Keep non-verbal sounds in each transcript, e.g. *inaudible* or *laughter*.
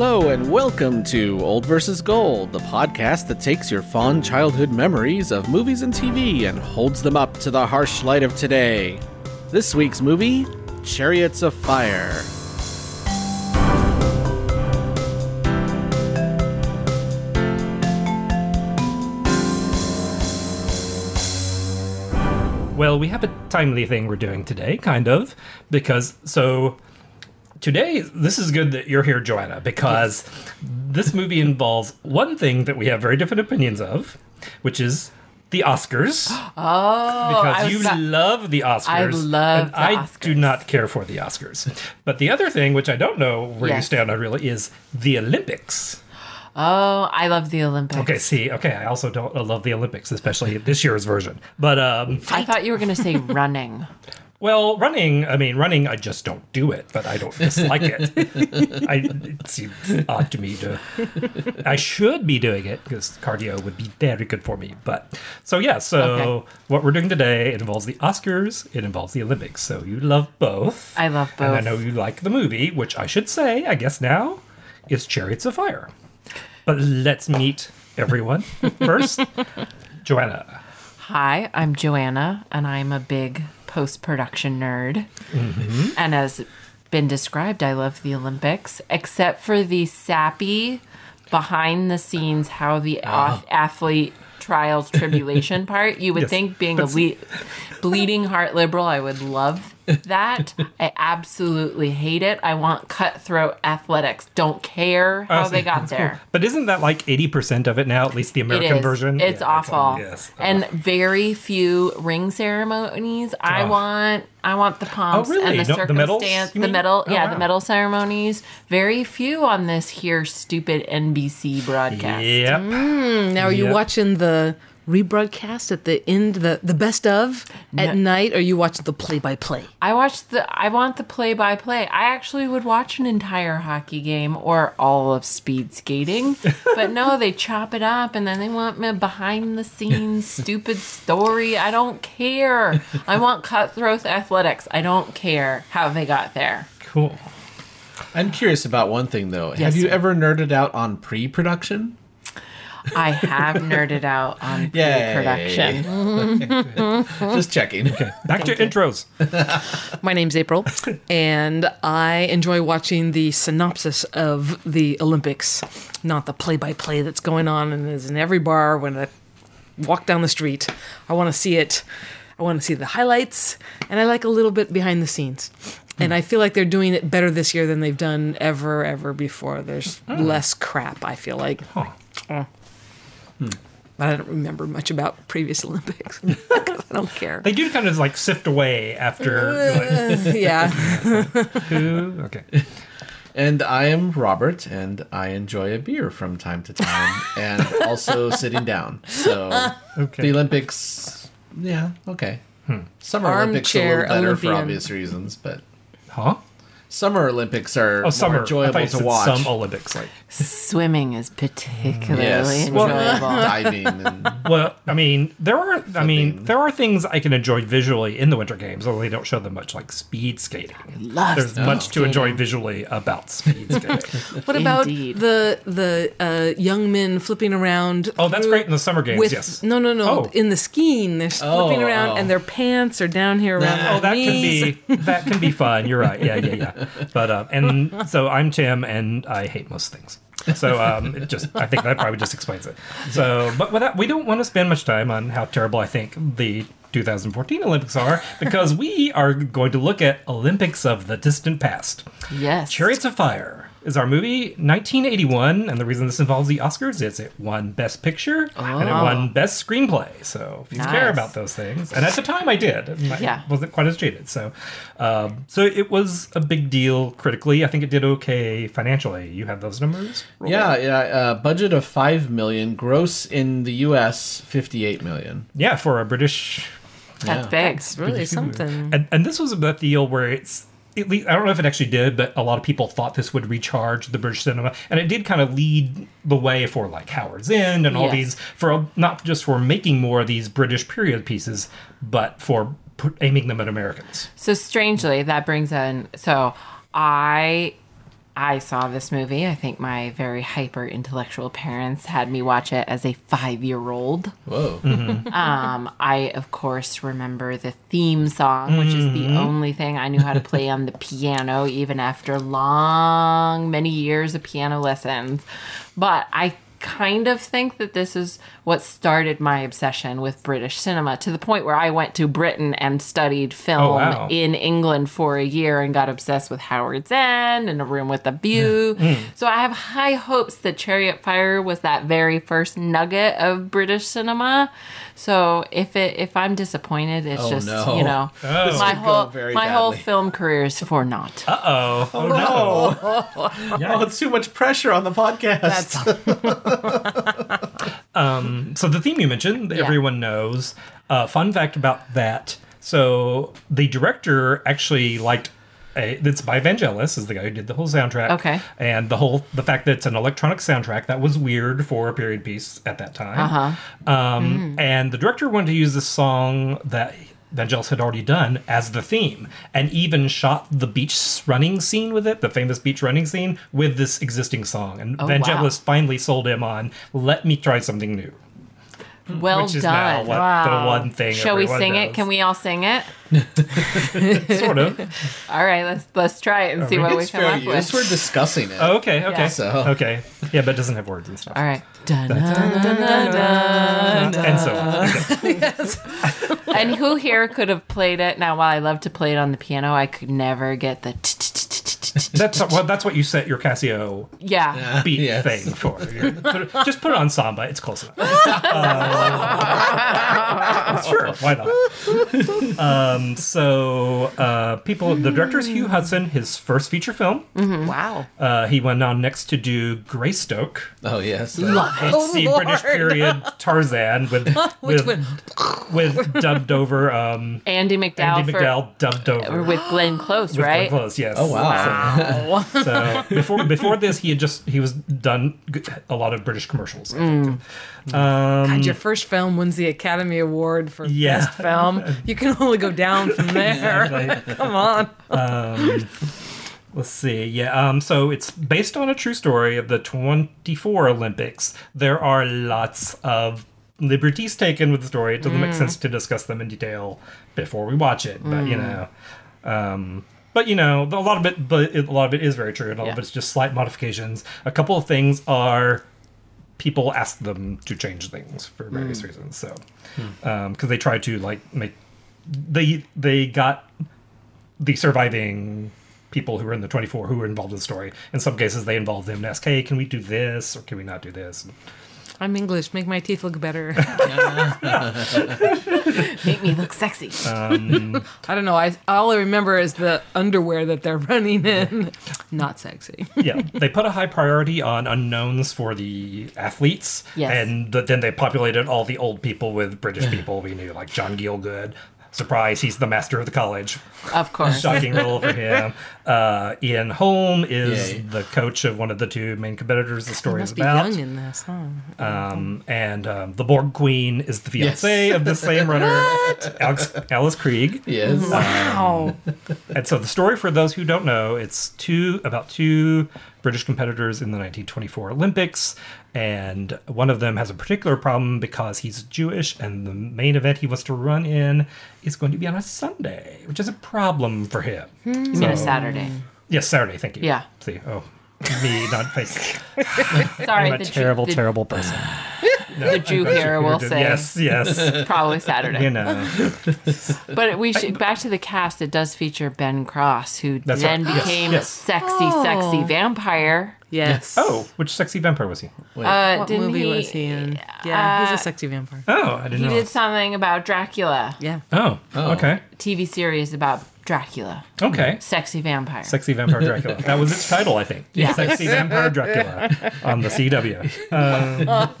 Hello, and welcome to Old vs. Gold, the podcast that takes your fond childhood memories of movies and TV and holds them up to the harsh light of today. This week's movie Chariots of Fire. Well, we have a timely thing we're doing today, kind of, because so today this is good that you're here, Joanna, because this movie involves one thing that we have very different opinions of, which is the Oscars. *gasps* Oh, because you not- love the Oscars. I love I do not care for the Oscars. But the other thing, which I don't know where you stand on really, is the Olympics. *gasps* oh, I love the Olympics. Okay, see, okay, I also don't love the Olympics, especially this year's version. But um, I thought you were going to say running. *laughs* Well, running, I mean, running, I just don't do it, but I don't dislike it. *laughs* I, it seems odd to me to. I should be doing it because cardio would be very good for me. But so, yeah, so Okay. what we're doing today it involves the Oscars, it involves the Olympics. So you love both. I love both. And I know you like the movie, which I should say, I guess now, is Chariots of Fire. But let's meet everyone *laughs* first. Joanna. Hi, I'm Joanna, and I'm a big post production nerd. Mm-hmm. And as been described, I love the Olympics, except for the sappy, behind the scenes, how the Ah. ath- athlete trials tribulation part. You would Yes, think being a le- bleeding heart liberal, I would love that. I absolutely hate it. I want cutthroat athletics. Don't care oh, how Oh, they got there. cool. But isn't that like 80% of it now, at least the American is. version? It's Yeah, awful. yes. And very few ring ceremonies. I Oh. want I want the oh, pomps really? and the No, the medals, circumstance, the medal, Oh, yeah, wow. the medal ceremonies. Very few on this here stupid NBC broadcast. Yep. Mm, now, are you watching the rebroadcast at the end, the the best of at No. night, or are you watching the play by play? I watch the I want the play by play. I actually would watch an entire hockey game or all of speed skating. *laughs* but no, they chop it up and then they want me behind the scenes *laughs* stupid story. I don't care. I want cutthroat athletics. I don't care how they got there. Cool. I'm curious about one thing, though. Yes, Have you sir. ever nerded out on pre production? I have nerded out on *laughs* Yay. pre-production. *laughs* Just checking. Back to intros. *laughs* My name's April, and I enjoy watching the synopsis of the Olympics, not the play by play that's going on and is in every bar when I walk down the street. I want to see it. I want to see the highlights, and I like a little bit behind the scenes. Hmm. And I feel like they're doing it better this year than they've done ever, ever before. There's oh. less crap, I feel like. Huh. Mm. I don't remember much about previous *laughs* Olympics. *laughs* 'Cause I don't care. They do kind of like sift away after. Uh, like, *laughs* yeah. who? Okay. And I am Robert, and I enjoy a beer from time to time, and also sitting down. So Okay. the Olympics, yeah, okay. Hmm. Summer Olympics a little better for obvious reasons, but Huh? Summer Olympics are Oh, summer. enjoyable I to said watch. some Olympics. Like, Swimming is particularly Yes. enjoyable. *laughs* diving and well, I mean, there are. I mean, there are things I can enjoy visually in the Winter Games, although they don't show them much, like speed skating. love There's speed much to enjoy visually about speed *laughs* skating. What about Indeed. the the uh, young men flipping around? Oh, that's great in the summer games. With yes. no, no, no. Oh. In the skiing, they're flipping Oh, around, oh. and their pants are down here around. Nah. Oh, that can knees. be that can be fun. You're right. Yeah, yeah, yeah. *laughs* But uh, and so I'm Tim, and I hate most things. So um, it just I think that probably just explains it. So, but without, we don't want to spend much time on how terrible I think the 2014 Olympics are because we are going to look at Olympics of the distant past. Yes. Chariots of Fire is our movie 1981 and the reason this involves the oscars is it won best picture and it Oh. won best screenplay so if you care about those things and at the time i did and I Yeah. wasn't quite as jaded so um, so it was a big deal critically i think it did okay financially you have those numbers yeah, yeah. Uh, budget of five million, gross in the U.S. fifty-eight million. yeah for a british That's Yeah. big. It's really something. and, and this was a deal where it's at least, I don't know if it actually did, but a lot of people thought this would recharge the British cinema, and it did kind of lead the way for like Howard's End and all Yes. these for not just for making more of these British period pieces, but for aiming them at Americans. So strangely, that brings in. So I I saw this movie. I think my very hyper intellectual parents had me watch it as a five year old. Whoa. *laughs* Um, I, of course, remember the theme song, which is the only thing I knew how to play on the piano, even after long, many years of piano lessons. But I kind of think that this is what started my obsession with British cinema to the point where I went to Britain and studied film Oh, wow. in England for a year and got obsessed with Howard's End and A Room with a View. so I have high hopes that Chariot Fire was that very first nugget of British cinema. So if it if I'm disappointed, it's Oh, just no. you know *laughs* Oh. my whole very my whole film career is for naught. *laughs* Uh oh. Oh no. *laughs* Oh, it's too much pressure on the podcast. So the theme you mentioned, Yeah. everyone knows. Uh, fun fact about that. So the director actually liked. A, it's by Vangelis, is the guy who did the whole soundtrack. Okay. And the whole the fact that it's an electronic soundtrack that was weird for a period piece at that time. Uh-huh. Um, And the director wanted to use this song that Vangelis had already done as the theme, and even shot the beach running scene with it, the famous beach running scene, with this existing song. And Oh, Vangelis finally sold him on, "Let me try something new." Well which is now done. what the one thing. Shall we sing it? Can we all sing it? *laughs* Sort of. All right, let's let's try it and see what we it's come fair up use. We're discussing it. Oh, okay. Okay. Yeah. So- Okay. Yeah, but it doesn't have words and stuff. All right. Dun, dun, dun, dun, dun, dun. And so on. *laughs* And who here could have played it? Now, while I love to play it on the piano, I could never get the. That's well. That's what you set your Casio Yeah. beat Yes. thing for. Put it- just put it on samba. It's close enough. *laughs* Uh, sure, why not? Um, so, uh, people. The director is Hugh Hudson. His first feature film. Wow. Uh, he went on next to do Greystoke. Oh yes. Let's see, Lord. British period Tarzan with *laughs* Which with, with dubbed over um, Andie MacDowell, Andie for, MacDowell dubbed over with Glenn Close, with right? Glenn Close. Yes. Oh wow. Wow. *laughs* So before before this, he had just he was done g- a lot of British commercials. I Mm. think. Um, God, your first film wins the Academy Award for Yeah. best film. You can only go down from *laughs* there. Exactly. *laughs* Come on. Let's see. Yeah. Um. So it's based on a true story of the 24 Olympics. There are lots of liberties taken with the story. It doesn't make sense to discuss them in detail before we watch it. But you know, um. But you know, a lot of it, but a lot of it is very true, and all of Yeah. it's just slight modifications. A couple of things are people ask them to change things for various hmm. reasons. So, um, because they try to like make they they got the surviving people who were in the 24 who were involved in the story. In some cases, they involved them and asked, "Hey, can we do this or can we not do this?" I'm English. Make my teeth look better. *laughs* *laughs* Make me look sexy. Uh, *laughs* I don't know. I all I remember is the underwear that they're running in. Not sexy. yeah, they put a high priority on unknowns for the athletes, Yes. and th- then they populated all the old people with British people we knew, like John Gielgud. Surprise, he's the master of the college. Of course. Shocking role for *laughs* him. Uh, Ian Holm is Yay. the coach of one of the two main competitors the story is Must be about. young in this, huh? Um, and um, the Borg Queen is the fiance Yes. of the same *laughs* runner, Alex, Alice Krige. Yes. Wow. And so the story, for those who don't know, it's two about two British competitors in the 1924 Olympics, and one of them has a particular problem because he's Jewish, and the main event he wants to run in is going to be on a Sunday, which is a problem for him. Hmm. You mean a Saturday? Yes, Saturday. Thank you. Yeah. See, oh, me not face. *laughs* Sorry, I'm a the Jew- terrible, the, terrible person. *laughs* the Jew here will say Yes, yes. probably Saturday. you know. *laughs* But we should back to the cast. It does feature Ben Cross, who That's then right. Yes, became yes. sexy, Oh. sexy vampire. Yes. Oh, which sexy vampire was he? Uh, What didn't movie he, was he in? Yeah, he's uh, a sexy vampire. Oh, I didn't He know. He did something about Dracula. Yeah. Oh, Oh. okay. TV series about Dracula, Okay. sexy vampire. Sexy Vampire Dracula. *laughs* That was its title, I think. Yeah. Sexy Vampire Dracula *laughs* on the CW. Um,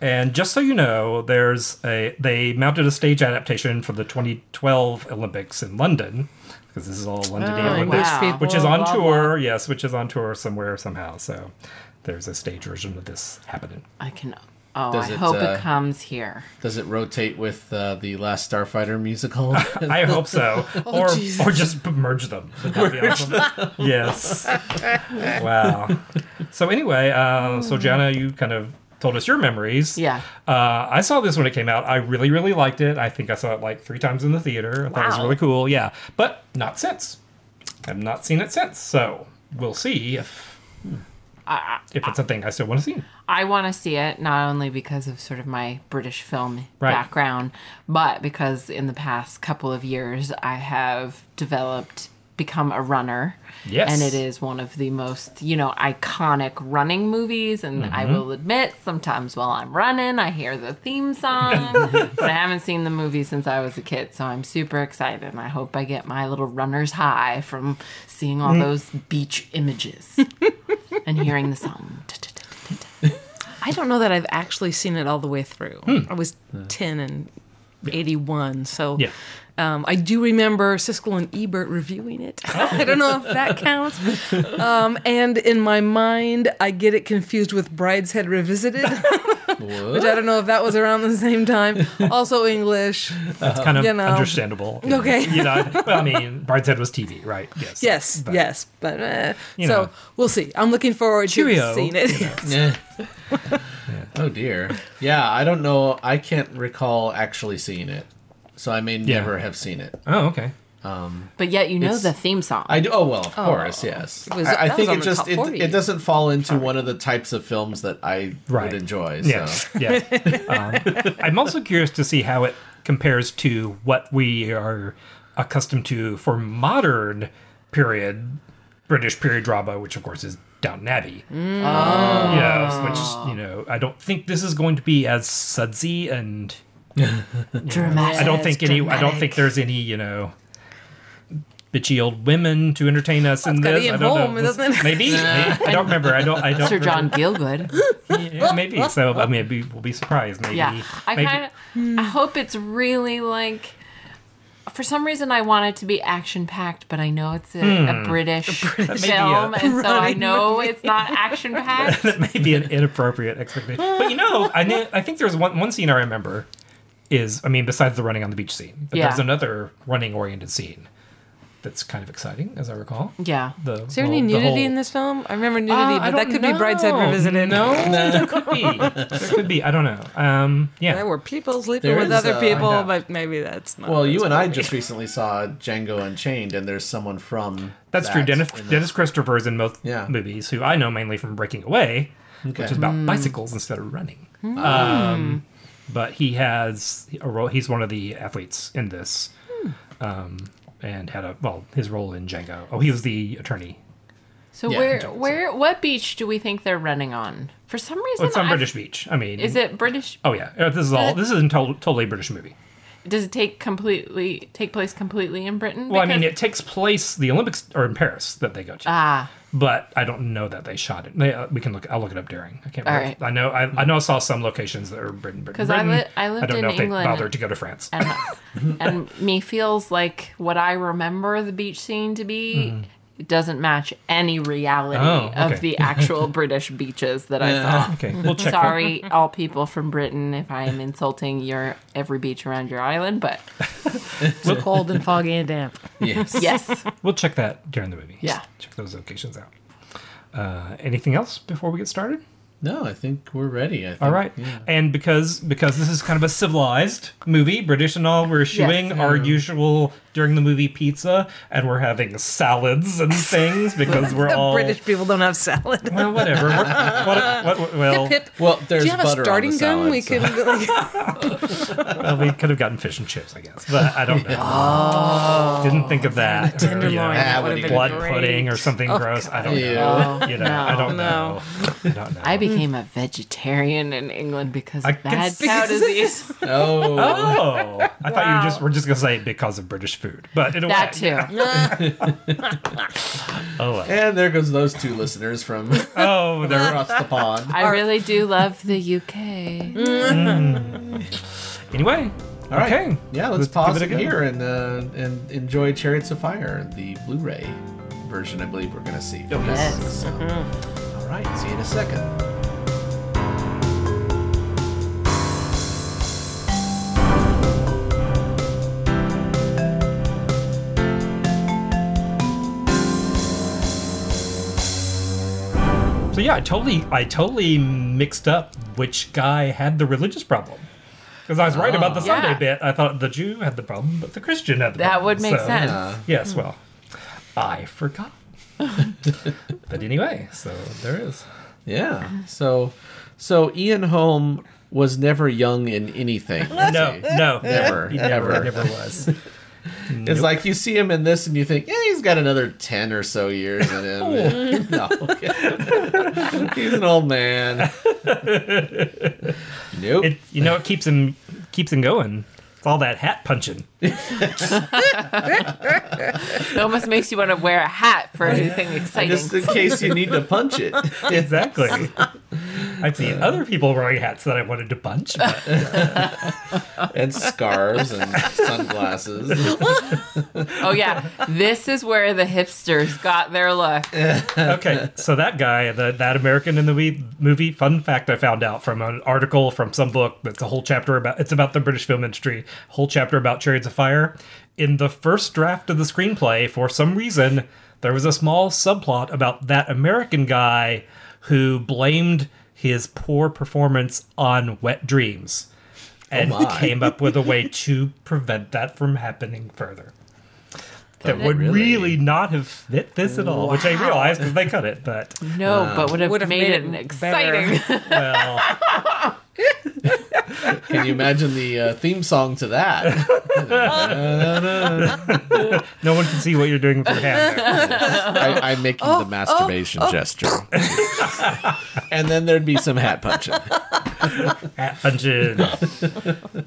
and just so you know, there's a they mounted a stage adaptation for the 2012 Olympics in London because this is all London Oh, Olympics, wow. which is on blah, tour. Yes, which is on tour somewhere somehow. So there's a stage version of this happening. I can Oh, Does I it, hope uh, it comes here. Does it rotate with uh, the Last Starfighter musical? *laughs* I hope so, *laughs* or Jesus. or just merge them. Would that be? Yes. wow. So anyway, uh, so Jana, you kind of told us your memories. Yeah. Uh, I saw this when it came out. I really, really liked it. I think I saw it like three times in the theater. I thought it was really cool. Yeah, but not since. I've not seen it since. So we'll see if if it's a thing I still want to see. I want to see it not only because of sort of my British film Right. background, but because in the past couple of years I have developed, become a runner. Yes. And it is one of the most, you know, iconic running movies. And I Mm-hmm. will admit, sometimes while I'm running, I hear the theme song. *laughs* but I haven't seen the movie since I was a kid. So I'm super excited. And I hope I get my little runner's high from seeing all Mm. those beach images *laughs* and hearing the song. *laughs* I don't know that I've actually seen it all the way through. Hmm. I was 10 and 81, so Yeah. Um, I do remember Siskel and Ebert reviewing it. *laughs* I don't know if that counts. Um, and in my mind, I get it confused with Brideshead Revisited, *laughs* which I don't know if that was around the same time. Also English. That's kind of you know. understandable. *laughs* Okay. You know, well, I mean, Brideshead was TV, right? Yes. Yes, But- yes, but uh, You so know. we'll see. I'm looking forward Cheerio. to seeing it. Yeah. Oh dear. Yeah, I don't know. I can't recall actually seeing it, so I may never have seen it. Oh, okay. Um, but yet you know It's- the theme song. I do. Oh well, of oh. course, yes. Was- I, I that was think on it the just top it, 40. it doesn't fall into one of the types of films that I Right. would enjoy. Yeah. So. Yeah. *laughs* um, I'm also curious to see how it compares to what we are accustomed to for modern period British period drama, which of course is Downton Abbey. Oh. You know, which ah. you know, I don't think this is going to be as sudsy and dramatic. I don't think any. I don't think there's any. You know. Bitchy old women to entertain us in this. Ian I don't Holm, know. doesn't? *laughs* Maybe. I don't remember. I don't. I don't. Sir remember. John Gielgud. *laughs* Yeah, maybe. So I mean, be, we'll be surprised. Maybe. Yeah, I kind of. I hope it's really like. For some reason, I want it to be action packed, but I know it's a, a hmm. British *laughs* Maybe a- film, and so I Running know it's not action packed. that may be an inappropriate expectation. But you know, I kn- I think there's one one scene I remember is I mean besides the running on the beach scene, but Yeah. there's another running oriented scene that's kind of exciting as I recall. Yeah, The Is there any whole- the nudity whole- in this film? I remember nudity, Uh, I but that don't could be Brideshead know. Revisited. No, *laughs* there could be. There could be. I don't know. Um, yeah. There were people sleeping There with is, other uh, people, yeah. but maybe that's not. Well, you and I just recently saw Django Unchained, and there's someone from. That's that true. Dennis, in Dennis Christopher is in both Yeah. movies, who I know mainly from Breaking Away, Okay. which is about bicycles instead of running. Um, but he has a role. He's one of the athletes in this, um, and had a well his role in Django. Oh, he was the attorney. So Yeah, where Johnson. where what beach do we think they're running on? For some reason, Well, it's on I've- British Beach. I mean, Is it British? Oh yeah, Uh, this is all. This is a to- totally British movie. Does it take completely take place completely in Britain? Well, I mean, it takes place. The Olympics are in Paris that they go to. ah, but I don't know that they shot it. They, uh, we can look. I'll look it up during. I can't. All remember. right. I know. I, I know. I saw some locations that are Britain. Britain. 'Cause I li- I lived don't in know if England. they bothered to go to France. and and me feels like what I remember the beach scene to be. It doesn't match any reality. Oh, okay. of the *laughs* actual British beaches that I saw. *laughs* okay, we'll check. Sorry, *laughs* all people from Britain, if I am insulting your every beach around your island, but It's cold and foggy and damp. Yes. yes, We'll check that during the movie. Yeah. Check those locations out. Uh, anything else before we get started? No, I think we're ready. I think. All right. Yeah. And because because this is kind of a civilized movie, British and all, we're eschewing our usual during the movie pizza, and we're having salads and *laughs* things because we're all British people don't have salad. Well, whatever. What, what, what, what- well, Hip, hip. Well, there's Do you have a butter starting gun? we so- could like, *laughs* *laughs* well, we could have gotten fish and chips, I guess, but I don't know. Oh. Didn't think of that. or, tenderloin. you know, that that would would have have been blood been pudding or something oh, gross. I don't Ew. know. Oh, you know, I don't No. know. I don't know. I became a vegetarian in England because I of bad guess- cow disease. Oh. Oh, I thought you just were just gonna say because of British food, but in a that way, too. *laughs* Oh, well. And there goes those two listeners from *laughs* oh, *laughs* they're across the pond. I really do love the UK. Anyway, All right. okay. Yeah, let's, give pause it it, here and uh, and enjoy Chariots of Fire, the Blu-ray version. I believe we're gonna see. for this. Yes. So, all right. See you in a second. So yeah, I totally, I totally mixed up which guy had the religious problem. Because I was right about the oh. Sunday Yeah. bit. I thought the Jew had the problem, but the Christian had the That problem. would make So, sense. Yeah. Yes, well, I forgot. *laughs* but anyway, so there is. Yeah. So, so Ian Holm was never young in anything. No, no, Never, He never, never. never *laughs* was. It's like you see him in this and you think, yeah, he's got another 10 or so years in him. *laughs* Oh. *laughs* no. *laughs* he's an old man. nope. It, you know, it keeps him keeps him going. It's all that hat punching. It almost makes you want to wear a hat for anything exciting. Just in case you need to punch it. Exactly. I've seen uh, other people wearing hats that I wanted to punch. But *laughs* And scarves and sunglasses. *laughs* oh yeah, this is where the hipsters got their look. *laughs* okay, so that guy, the, that American in the movie, movie, fun fact I found out from an article from some book that's a whole chapter about, it's about the British film industry, whole chapter about Chariots of Fire. In the first draft of the screenplay, for some reason, there was a small subplot about that American guy who blamed his poor performance on wet dreams and oh, my. came up with a way *laughs* to prevent that from happening further. That But would really- really not have fit this at all, which I Wow. realized because they cut it. But No, but would have, Would have made, made it it exciting. well, *laughs* Can you imagine the uh, theme song to that? *laughs* no one can see what you're doing with your hand. There. *laughs* I, I'm making the masturbation gesture. and then there'd be some hat punching. Hat punching.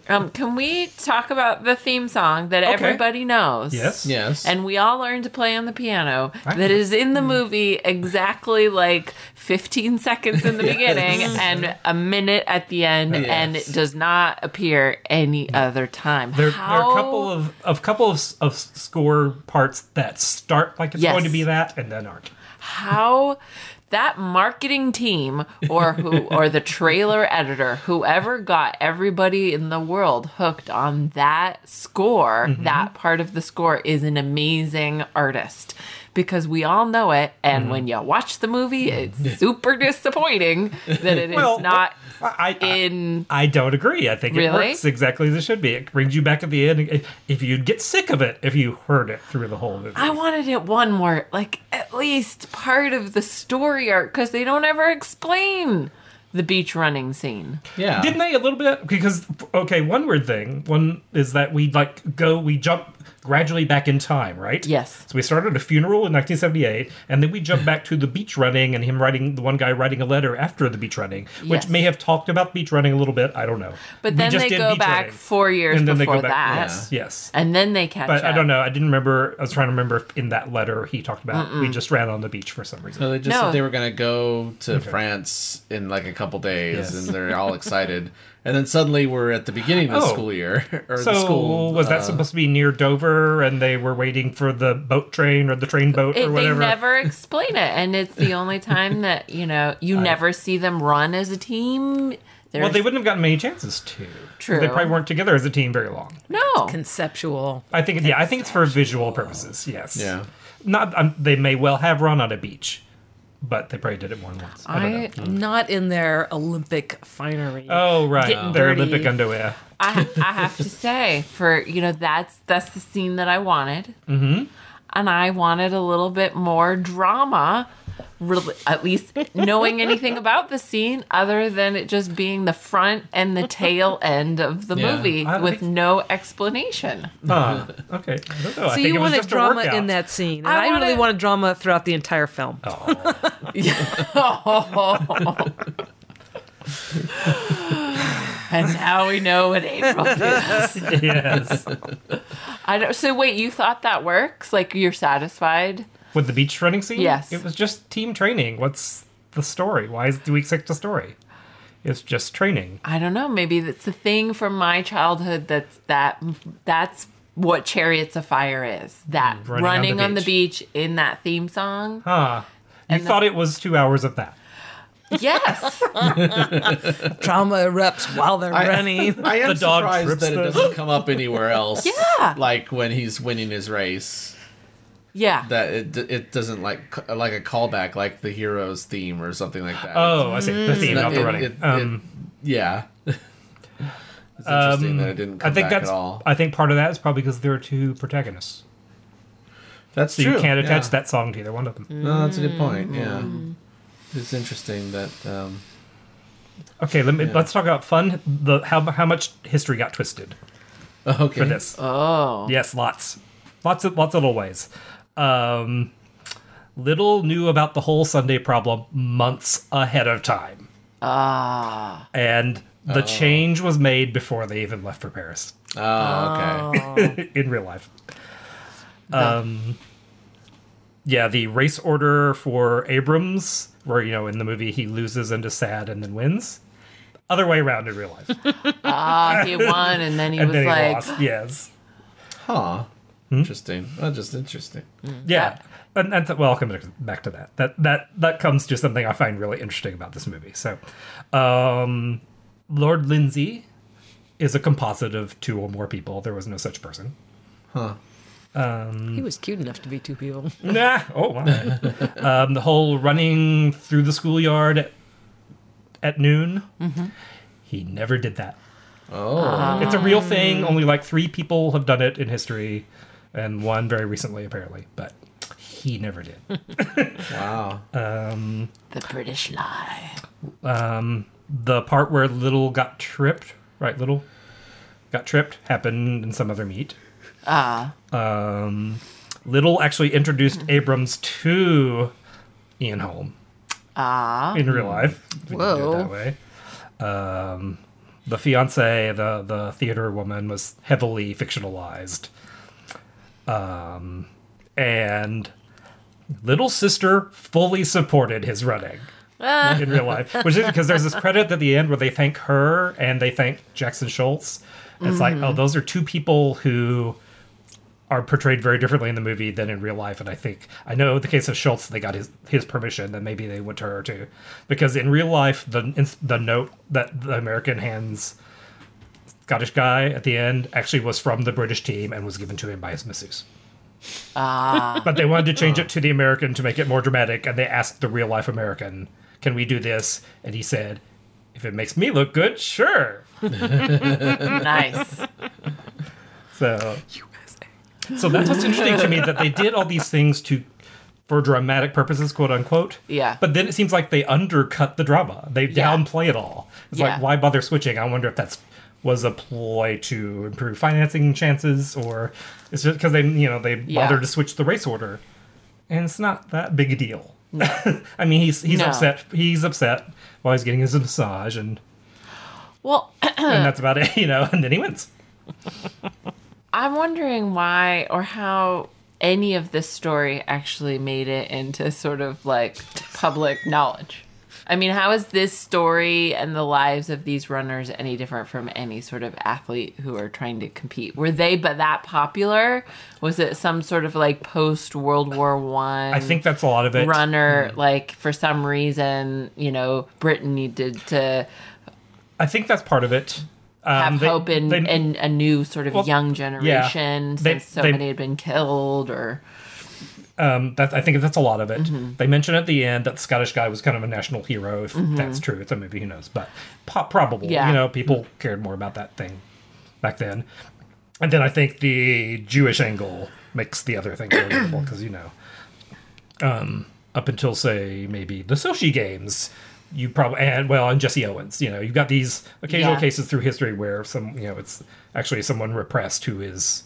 um, can we talk about the theme song that everybody knows? Yes. Yes. And we all learned to play on the piano. Right. That is in the movie exactly like 15 seconds in the *laughs* beginning and a minute at the end, and Yes. it does not appear any other time. There, there are a couple of of couple of, of score parts that start like it's Yes. going to be that and then aren't. how that marketing team or who *laughs* or the trailer editor whoever got everybody in the world hooked on that score Mm-hmm. that part of the score is an amazing artist because we all know it Mm-hmm. and when you watch the movie it's super disappointing that it *laughs* is Well, not I, I, in I don't agree. I think it works exactly as it should be. It brings you back at the end. If you'd get sick of it if you heard it through the whole movie. I wanted it one more, like at least part of the story arc, because they don't ever explain the beach running scene. Yeah. Didn't they a little bit? Because okay, one weird thing. One is that we like go, we jump gradually back in time, right? Yes. So we started a funeral in 1978, and then we jump back to the beach running, and him writing the one guy writing a letter after the beach running, which Yes. may have talked about beach running a little bit. I don't know. But We then just they did go back running. four years and then they before go back. that. Yes, yes. And then they catch But up. I don't know. I didn't remember. I was trying to remember if in that letter he talked about we just ran on the beach for some reason. So they just No. said they were going to go to France in like a couple days, Yes. and they're all excited. *laughs* And then suddenly we're at the beginning of the Oh. school year, *laughs* or So the school. was that uh, supposed to be near Dover, and they were waiting for the boat train or the train boat It, or whatever? they never explain it, and it's the only time that you know you *laughs* never see them run as a team. There's, well, they wouldn't have gotten many chances to. True. They probably weren't together as a team very long. no. Conceptual. I think, yeah, I think it's for visual purposes. Yes. Yeah. Not. Um, they may well have run on a beach, but they probably did it more than once. I, don't know. Not in their Olympic finery. Oh right, their dirty. Olympic underwear. I, I have to say, for you know, that's that's the scene that I wanted, mm-hmm. and I wanted a little bit more drama. Really, at least knowing anything about the scene, other than it just being the front and the tail end of the Yeah. movie I with think- no explanation. Huh. Okay. I don't know. I So think you it was wanted just a drama workout. in that scene, and I I, really wanted- wanted drama throughout the entire film. Oh. *laughs* And now we know what April *laughs* feels. yes. *laughs* I don't. So wait, you thought that works? Like you're satisfied? With the beach running scene? Yes. It was just team training. What's the story? Why is, do we expect a story? It's just training. I don't know. Maybe that's the thing from my childhood. That's that. That's what Chariots of Fire is. That Mm, Running on the on the beach. beach in that theme song. Huh. You And the- thought it was two hours of that. Yes. *laughs* Drama erupts while they're I- running. I am The dog surprised trips that it doesn't come up anywhere else. *laughs* Yeah. Like when he's winning his race. Yeah. that it it doesn't like like a callback like the heroes theme or something like that. Oh, I see. The theme, not the It- running. it- it- *laughs* um, yeah. it's interesting that it didn't come I think back that's. at all. I think part of that is probably because there are two protagonists, That's so true. you can't attach yeah. that song to either one of them. No, that's a good point. Yeah, Mm-hmm. it's interesting that. Um, Okay, let me, Yeah. let's talk about fun. The how how much history got twisted *laughs* okay. for this. Oh. Yes, lots, lots of lots of little ways. Um, Liddell knew about the whole Sunday problem months ahead of time, Ah. and the change was made before they even left for Paris Oh, okay. *laughs* in real life. Um, yeah, the race order for Abrams, where you know in the movie he loses and is sad and then wins. Other way around in real life, *laughs* Ah, he won, and then he *laughs* and was then he like, lost. Yes, Huh. Hmm? Interesting. Oh, just interesting. Yeah, and that's well, I'll come back- back to that. That that that comes to something I find really interesting about this movie. So, um, Lord Lindsay is a composite of two or more people. There was no such person. Huh. He was cute enough to be two people. *laughs* Nah. Oh, wow. um, the whole running through the schoolyard at, at noon. He never did that. Oh. It's a real thing. Only like three people have done it in history, and one very recently, apparently. But he never did. *laughs* wow. Um, the British lie. um, the part where Liddell got tripped, right? Liddell got tripped happened in some other meet. Ah. Um, Liddell actually introduced Abrams to Ian Holm Ah. in real life. We can do it Whoa. that way. Um, the fiance, the the theater woman, was heavily fictionalized. Um, and Liddell sister fully supported his running in real life, which is because there's this credit at the end where they thank her and they thank Jackson Scholz. It's like, oh, those are two people who are portrayed very differently in the movie than in real life. And I think I know the case of Scholz, they got his his permission, then maybe they went to her too, because in real life, the the note that the American hands Scottish guy at the end actually was from the British team and was given to him by his masseuse. Ah. But they wanted to change it to the American to make it more dramatic, and they asked the real life American, "Can we do this?" And he said, "If it makes me look good, sure." *laughs* nice. So, so that's what's interesting to me that they did all these things to, for dramatic purposes, quote unquote. Yeah. But then it seems like they undercut the drama. They Yeah. downplay it all. It's Yeah. like why bother switching? I wonder if that's was a ploy to improve financing chances, or it's just because they you know they Yeah. bothered to switch the race order, and it's not that big a deal. *laughs* I mean, he's he's No. upset. He's upset while he's getting his massage, and Well, *clears throat* and that's about it, *laughs* you know. And then he wins. I'm wondering why or how any of this story actually made it into sort of like public knowledge. I mean, how is this story and the lives of these runners any different from any sort of athlete who are trying to compete? Were they but that popular? Was it some sort of like post World War One? I think that's a lot of it. runner like for some reason you know Britain needed to I think that's part of it. Um, have they- hope in, they- in a new sort of Well, young generation They- since so many had been killed or Um, that I think that's a lot of it. Mm-hmm. They mention at the end that the Scottish guy was kind of a national hero. If that's true, it's a movie. Who knows? But po- probable. Yeah. You know, people cared more about that thing back then. And then I think the Jewish angle makes the other thing relatable because you know, um, up until say maybe the Sochi Games, you probably and well, and Jesse Owens. You know, you've got these occasional Yeah. cases through history where some you know it's actually someone repressed who is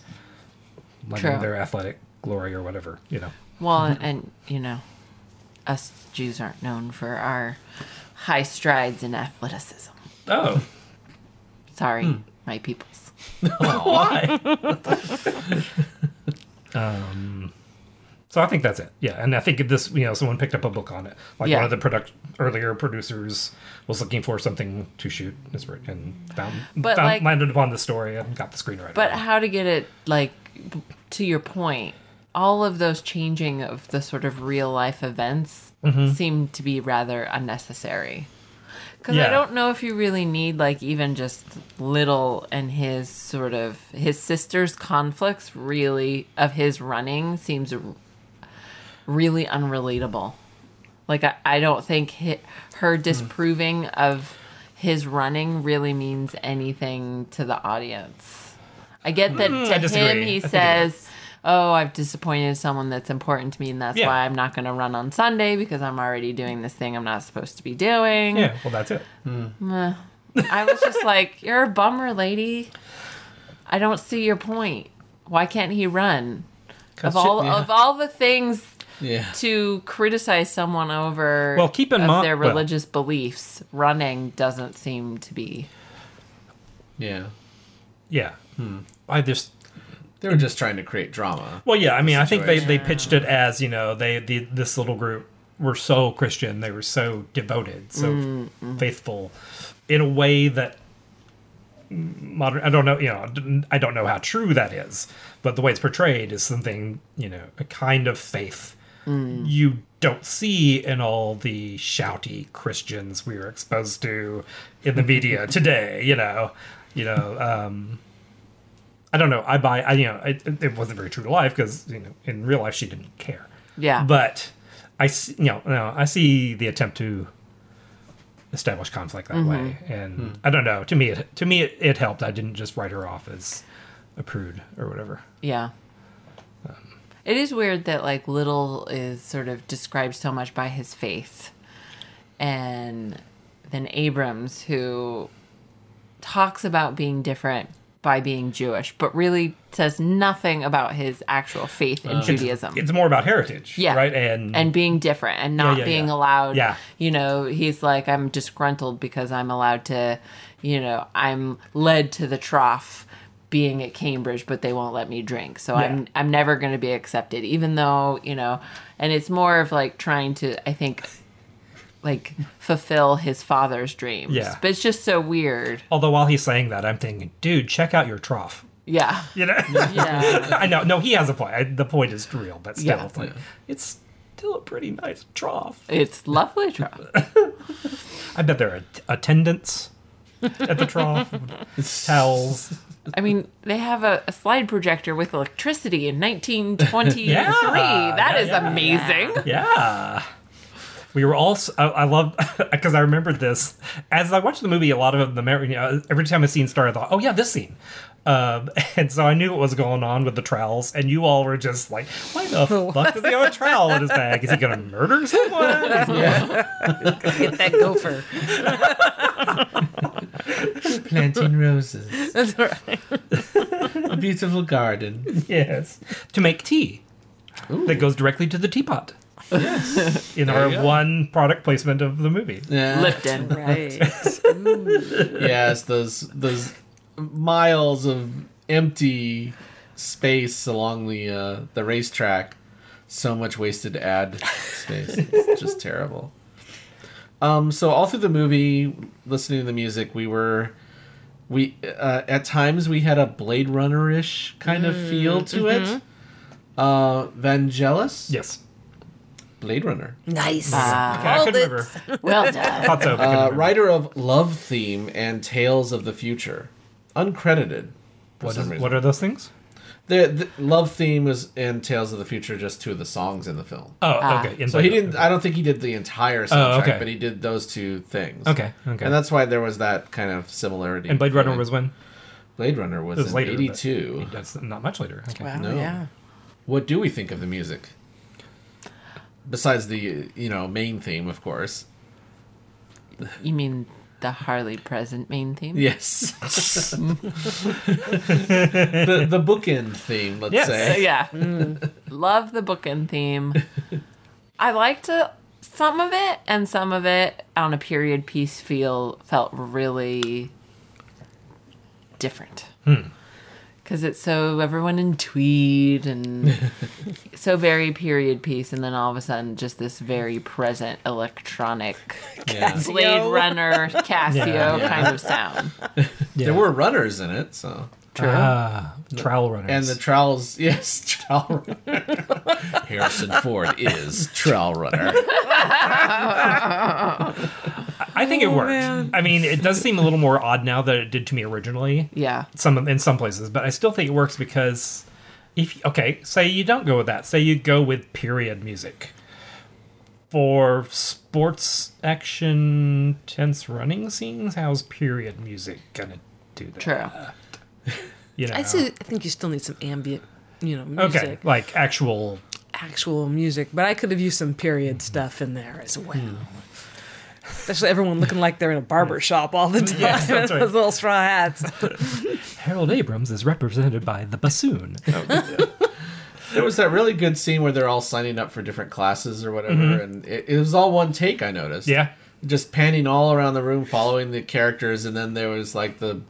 letting True. their athletic glory or whatever. You know. well Mm-hmm. and you know us Jews aren't known for our high strides in athleticism. Oh, Sorry, Hmm. my peoples. *laughs* why? *laughs* um, so I think that's it. Yeah, and I think this, you know, someone picked up a book on it. Like Yeah. one of the product earlier producers was looking for something to shoot and found, But, found like- landed upon the story and got the screenwriter. But how to get it like to your point, all of those changing of the sort of real life events Mm-hmm. seem to be rather unnecessary. Because Yeah. I don't know if you really need like even just Liddell and his sort of his sister's conflicts really of his running seems really unrelatable. Like I, I don't think hi her disproving of his running really means anything to the audience. I get that I to him he says, "Oh, I've disappointed someone that's important to me, and that's Yeah. why I'm not going to run on Sunday because I'm already doing this thing I'm not supposed to be doing." Yeah, well, that's it. Hmm. I was just like, *laughs* "You're a bummer, lady. I don't see your point. Why can't he run?" Of all yeah. of all the things Yeah. to criticize someone over Well, keep in of mi- their well- religious beliefs, running doesn't seem to be. Yeah. Yeah. Hmm. I just They were just trying to create drama. Well, yeah, I mean, I think they, they pitched it as you know they the, this little group were so Christian, they were so devoted, so Mm-hmm. faithful, in a way that modern. I don't know, you know, I don't know how true that is, but the way it's portrayed is something you know a kind of faith Mm. you don't see in all the shouty Christians we are exposed to in the media *laughs* today. You know, you know. um I don't know. I buy. I you know. It, it wasn't very true to life because you know in real life she didn't care. Yeah. But I see. You know. No, I see the attempt to establish conflict that way, mm-hmm. and hmm. I don't know. To me, it to me it, it helped. I didn't just write her off as a prude or whatever. Yeah. Um, it is weird that like Liddell is sort of described so much by his faith. And then Abrams who talks about being different by being Jewish, but really says nothing about his actual faith in um, Judaism. It's more about heritage, Yeah. right? And and being different and not yeah, being yeah. allowed Yeah. you know he's like i'm disgruntled because i'm allowed to you know i'm led to the trough being at cambridge but they won't let me drink so i'm i'm never going to be accepted even though you know and it's more of like trying to i think like fulfill his father's dreams Yeah. but it's just so weird although while he's saying that, I'm thinking, dude, check out your trough. yeah You know. yeah *laughs* I know. No, he has a point. I, the point is real, but still, Yeah. it's like it's still a pretty nice trough. it's lovely trough *laughs* I bet there are attendants at the trough, towels. I mean, they have a, a slide projector with electricity in 1923. Yeah, That yeah, is amazing. Yeah. We were all. I love because *laughs* I remembered this as I watched the movie. A lot of the memory. You know, every time a scene started, I thought, "Oh yeah, this scene." Um, *laughs* and so I knew what was going on with the trowels, and you all were just like, "Why the fuck does he have a trowel in his bag? Is he gonna murder someone?" *laughs* Get that gopher. Planting roses. That's right. A beautiful garden. yes, to make tea that goes directly to the teapot. Yes. *laughs* In There our one product placement of the movie. Yeah. Lipton. *laughs* Right. *laughs* yes, those those miles of empty space along the uh, the racetrack. So much wasted ad space. It's just terrible. Um, so all through the movie, listening to the music, we were we uh, at times we had a Blade Runner ish kind of feel to it. Uh, Vangelis, Yes. Blade Runner. Nice. Ah, Okay, I couldn't remember. *laughs* well done. Thought so. Uh, remember. writer of Love Theme and Tales of the Future, uncredited. for What, some is, reason. what are those things? The, the Love Theme was and Tales of the Future, just two of the songs in the film. Oh, Ah. okay. in So he didn't. I don't think he did the entire soundtrack, okay. but he did those two things. Okay, okay. And that's why there was that kind of similarity. And Blade Runner was when? Blade Runner was, It was in later. '82. That's not much later. Okay. Wow, No. yeah. What do we think of the music? Besides the you know main theme, of course. You mean the Harley present main theme? Yes. the the bookend theme, let's Yes. Say. yeah. Mm. Love the bookend theme. I liked it, some of it, and some of it on a period piece feel felt really different. Hmm. Because it's so everyone in tweed and *laughs* so very period piece, and then all of a sudden just this very present electronic Yeah. *laughs* Blade Casio. Runner Casio Yeah. kind of sound. *laughs* There were runners in it, so. True. Ah, trowel runners. And the trowels, yes, trowel runner. Harrison Ford is trowel runner. I think it oh, worked. man. I mean, it does seem a little more odd now than it did to me originally. yeah. Some in some places, but I still think it works because if okay, say you don't go with that. Say you go with period music for sports action tense running scenes. How's period music gonna do that? True. *laughs* You know. I say, I think you still need some ambient, you know, music, okay, like actual. actual music. But I could have used some period stuff in there as well. Hmm. Especially everyone looking like they're in a barber shop all the time. Yes, that's right. Those little straw hats. *laughs* Harold Abrahams is represented by the bassoon. There was that really good scene where they're all signing up for different classes or whatever, Mm-hmm. and it, it was all one take. I noticed. Yeah. just panning all around the room, following the characters, and then there was like the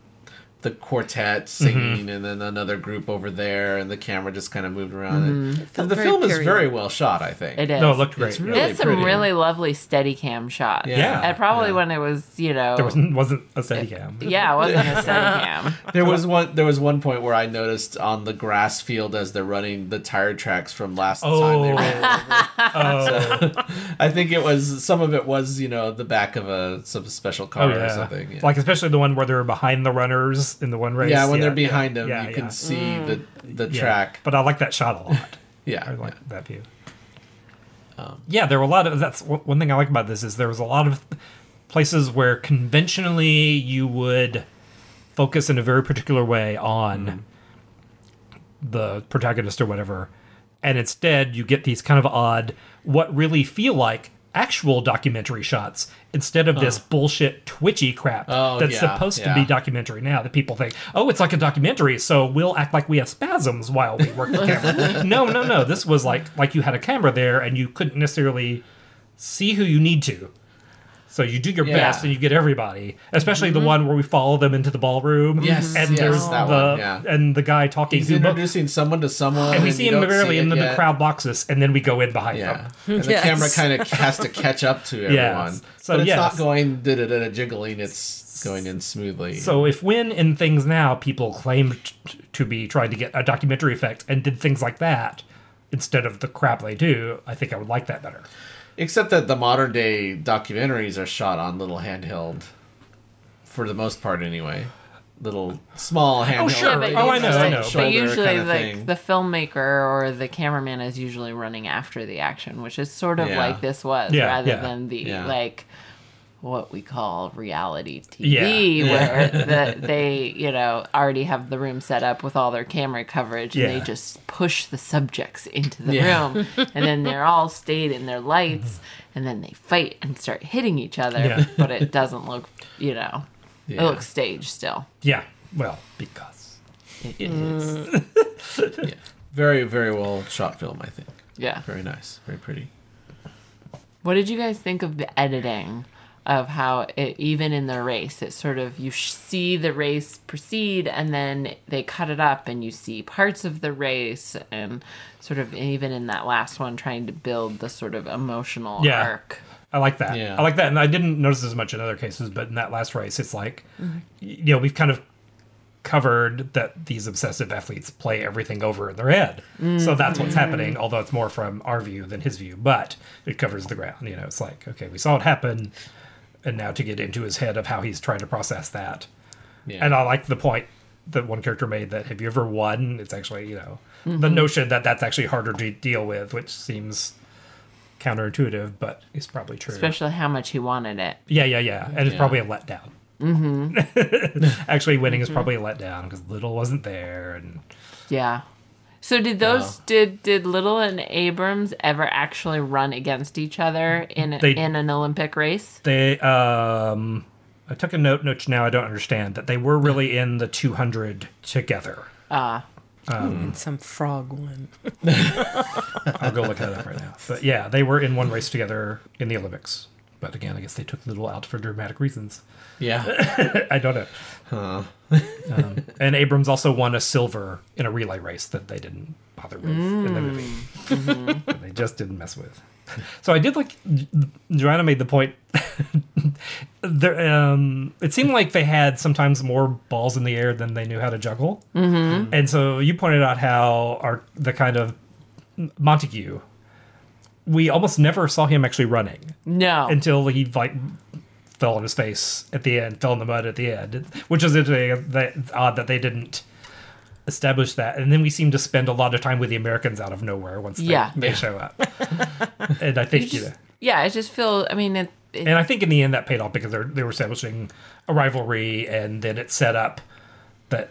the quartet mm-hmm. singing, and then another group over there, and the camera just kind of moved around. Mm-hmm. And felt the very film is very well shot. I think It is. No, it looked great. It's really It's some really lovely steady cam shots. Yeah. And probably Yeah. when it was, you know. There wasn't wasn't a steady cam. *laughs* yeah, it wasn't a steady *laughs* cam. There was one. There was one point where I noticed on the grass field as they're running the tire tracks from last time they Oh. ran. *laughs* Oh, I think it was some of it was you know the back of a some special car oh or something. Yeah. Like especially the one where they're behind the runners in the one race. yeah, when they're behind yeah, them, yeah, you yeah. can see the the Yeah. track. But I like that shot a lot. *laughs* Yeah, I like that view. Um, yeah, there were a lot of. That's one one thing I like about this is there was a lot of places where conventionally you would focus in a very particular way on the protagonist or whatever, and instead you get these kind of odd, what really feel like actual documentary shots instead of this bullshit twitchy crap Oh, that's yeah, supposed to be documentary now that people think oh it's like a documentary so we'll act like we have spasms while we work the camera. *laughs* No no no. This was like like you had a camera there and you couldn't necessarily see who you need to so you do your Yeah. best and you get everybody especially the mm-hmm. one where we follow them into the ballroom Yes, and yes, there's that the one, yeah. and the guy talking He's who mo- introducing someone to someone, and we see you him barely see in it the yet. crowd boxes and then we go in behind Yeah, them and the Yes. camera kind of has to catch up to *laughs* everyone. So, but it's yes. not going da da da jiggling. It's going in smoothly. So if when in things now people claimed t- to be trying to get a documentary effect and did things like that instead of the crap they do, I think I would like that better. Except that the modern day documentaries are shot on little handheld, for the most part anyway. Little small oh, handheld. sure. but Oh, I know, I know. But usually, kind of like thing. the filmmaker or the cameraman is usually running after the action, which is sort of Yeah. like this was, Yeah, rather yeah. than the Yeah. like what we call reality Yeah. TV, where the, they you know already have the room set up with all their camera coverage, and Yeah. they just push the subjects into the Yeah. room, *laughs* and then they're all stayed in their lights, and then they fight and start hitting each other, Yeah. but it doesn't look, you know, Yeah. it looks staged still. Yeah, well, because It it is. *laughs* is. Very very well shot film. I think. Yeah. Very nice. Very pretty. What did you guys think of the editing of how it, even in the race, it sort of you sh- see the race proceed and then they cut it up and you see parts of the race and sort of even in that last one trying to build the sort of emotional Yeah. arc. I like that. Yeah. I like that, and I didn't notice as much in other cases, but in that last race, it's like, mm-hmm. y- you know, we've kind of covered that these obsessive athletes play everything over in their head. So that's what's mm-hmm. happening, although it's more from our view than his view, but it covers the ground. You know, it's like, okay, we saw it happen, and now to get into his head of how he's trying to process that. Yeah. And I like the point that one character made that have you ever won? It's actually, you know, the notion that that's actually harder to deal with, which seems counterintuitive, but it's probably true. Especially how much he wanted it. Yeah, yeah, yeah. And it's probably a letdown. Mm-hmm. *laughs* Actually, winning is probably a letdown because Liddell wasn't there, and Yeah. So did those did did Liddell and Abrahams ever actually run against each other in They- in an Olympic race? they. Um, I took a note, which now I don't understand that they were really in the 200 together. Uh and some frog one. *laughs* I'll go look at that up right now. But yeah, they were in one race together in the Olympics. But again, I guess they took Liddell out for dramatic reasons. yeah. *laughs* I don't know. Um, and Abrahams also won a silver in a relay race that they didn't bother with in the movie. *laughs* That they just didn't mess with. So I did like Joanna made the point. *laughs* there, um, it seemed like they had sometimes more balls in the air than they knew how to juggle. Mm-hmm. And so you pointed out how our the kind of Montague. We almost never saw him actually running no. until he like fell on his face at the end, fell in the mud at the end, which is interesting. That odd that they didn't establish that, and then we seem to spend a lot of time with the Americans out of nowhere once they, Yeah. they show up. *laughs* and I think you know, Yeah, I just feel. I mean, it, it, and I think in the end that paid off because they're, they were establishing a rivalry, and then it set up that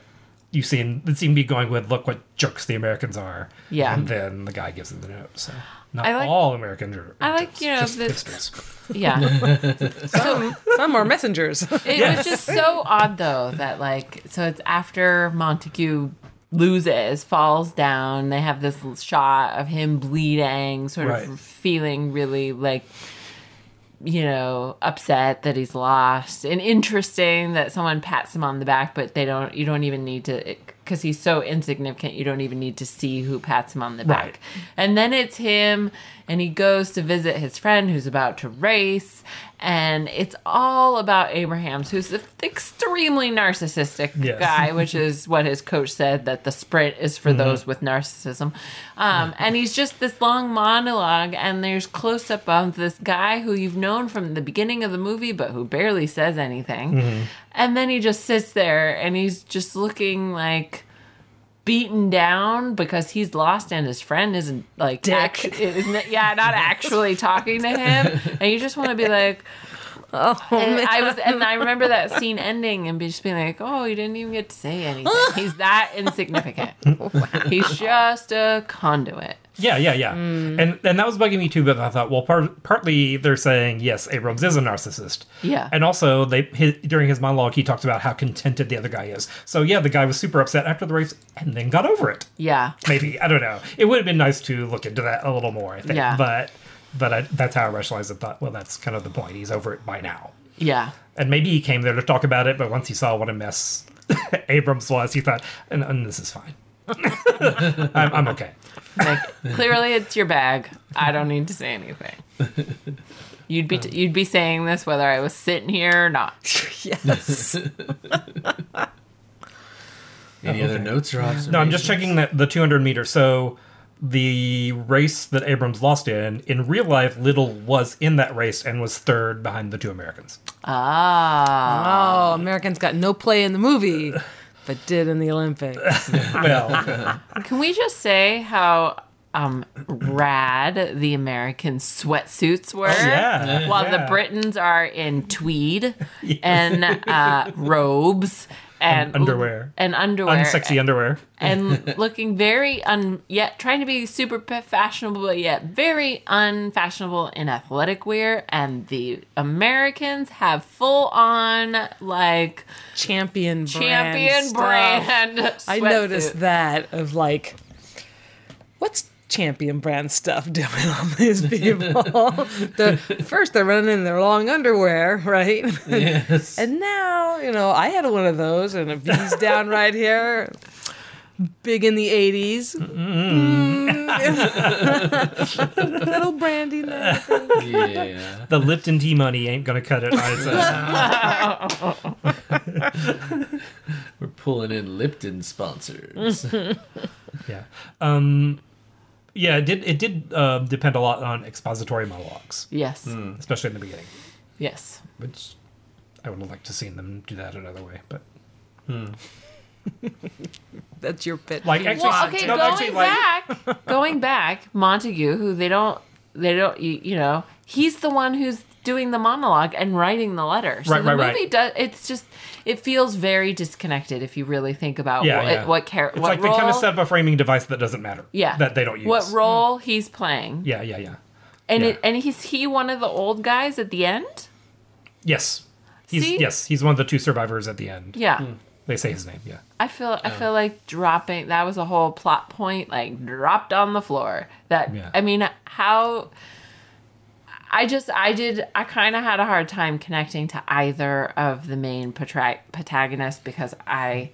you seem it seemed to be going with look what jerks the Americans are. Yeah. and then the guy gives them the note. So not I like- all Americans are. I like, you know, just the- hipsters. *laughs* yeah. *laughs* so Some are messengers. *laughs* it Yes. was just so odd though that like so it's after Montague loses, falls down. They have this shot of him bleeding, sort Right. of feeling really like you know upset that he's lost and interesting that someone pats him on the back but they don't you don't even need to because he's so insignificant you don't even need to see who pats him on the back Right. and then it's him and he goes to visit his friend who's about to race. And it's all about Abrahams who's an extremely narcissistic Yes. guy which is what his coach said that the sprint is for those with narcissism. Um, and he's just this long monologue and there's close up of this guy who you've known from the beginning of the movie but who barely says anything. And then he just sits there and he's just looking like beaten down because he's lost and his friend isn't like Dick. actu- isn't yeah not *laughs* actually talking to him and you just want to be like *laughs* oh, and man. I was, and I *laughs* remember that scene ending and just being like, "Oh, you didn't even get to say anything. *laughs* He's that insignificant. He's just a conduit." Yeah, yeah, yeah. Mm. And and that was bugging me too. But I thought, well, part, partly they're saying yes, Abrahams is a narcissist. Yeah. And also, they his, during his monologue, he talks about how contented the other guy is. So yeah, the guy was super upset after the race, and then got over it. Yeah, Maybe I don't know. It would have been nice to look into that a little more. I think. Yeah. But but I, that's how I rationalized it. Thought, well, that's kind of the point. He's over it by now. yeah, And maybe he came there to talk about it, but once he saw what a mess *laughs* Abrahams was, he thought, and, and this is fine. *laughs* I'm, I'm okay. like clearly it's your bag. I don't need to say anything. You'd be you'd be saying this whether I was sitting here or not. *laughs* yes. Any other notes or observations? No, I'm just checking that the 200 meters. So the race that Abrahams lost in, in real life, Liddell was in that race and was third behind the two Americans. Ah, Oh, Americans got no play in the movie, *laughs* but did in the Olympics. *laughs* Well, can we just say how um rad the American sweatsuits were? *laughs* yeah. while the. Britons are in tweed and uh, robes and, underwear. and underwear unsexy underwear. and *laughs* looking very un yet trying to be super fashionable but yet very unfashionable in athletic wear and the Americans have full on like Champion brand. champion stuff. brand I noticed that of like, what's champion brand stuff *laughs* doing on these people? *laughs* the first they're running in their long underwear, *laughs* right? Yes. and now, you know, I had one of those and a V's down right here. Big in the 80s. Mm. Little brandy there. yeah. The Lipton tea money ain't going to cut it on. We're pulling in Lipton sponsors. yeah. Um, yeah, it did, it did uh, depend a lot on expository monologues, yes especially in the beginning, yes which I would have liked to seen them do that another way. But *laughs* That's your pit. like actually, well, okay, no, going actually, like, back, going back, Montague, who they don't, they don't, you, you know, he's the one who's doing the monologue and writing the letter. So Right, the right, right. movie does. It's just, it feels very disconnected if you really think about Yeah, what, yeah. what character, It's what like role, they kind of set up a framing device that doesn't matter. yeah, That they don't use. what role he's playing, Yeah, yeah, yeah. and yeah. it, and he's he one of the old guys at the end. Yes. He's See? yes, he's one of the two survivors at the end. Yeah. Hmm. They say his name, yeah. I feel I feel like dropping that was a whole plot point like dropped on the floor. That Yeah. I mean how I just I did I kind of had a hard time connecting to either of the main protra- protagonists because I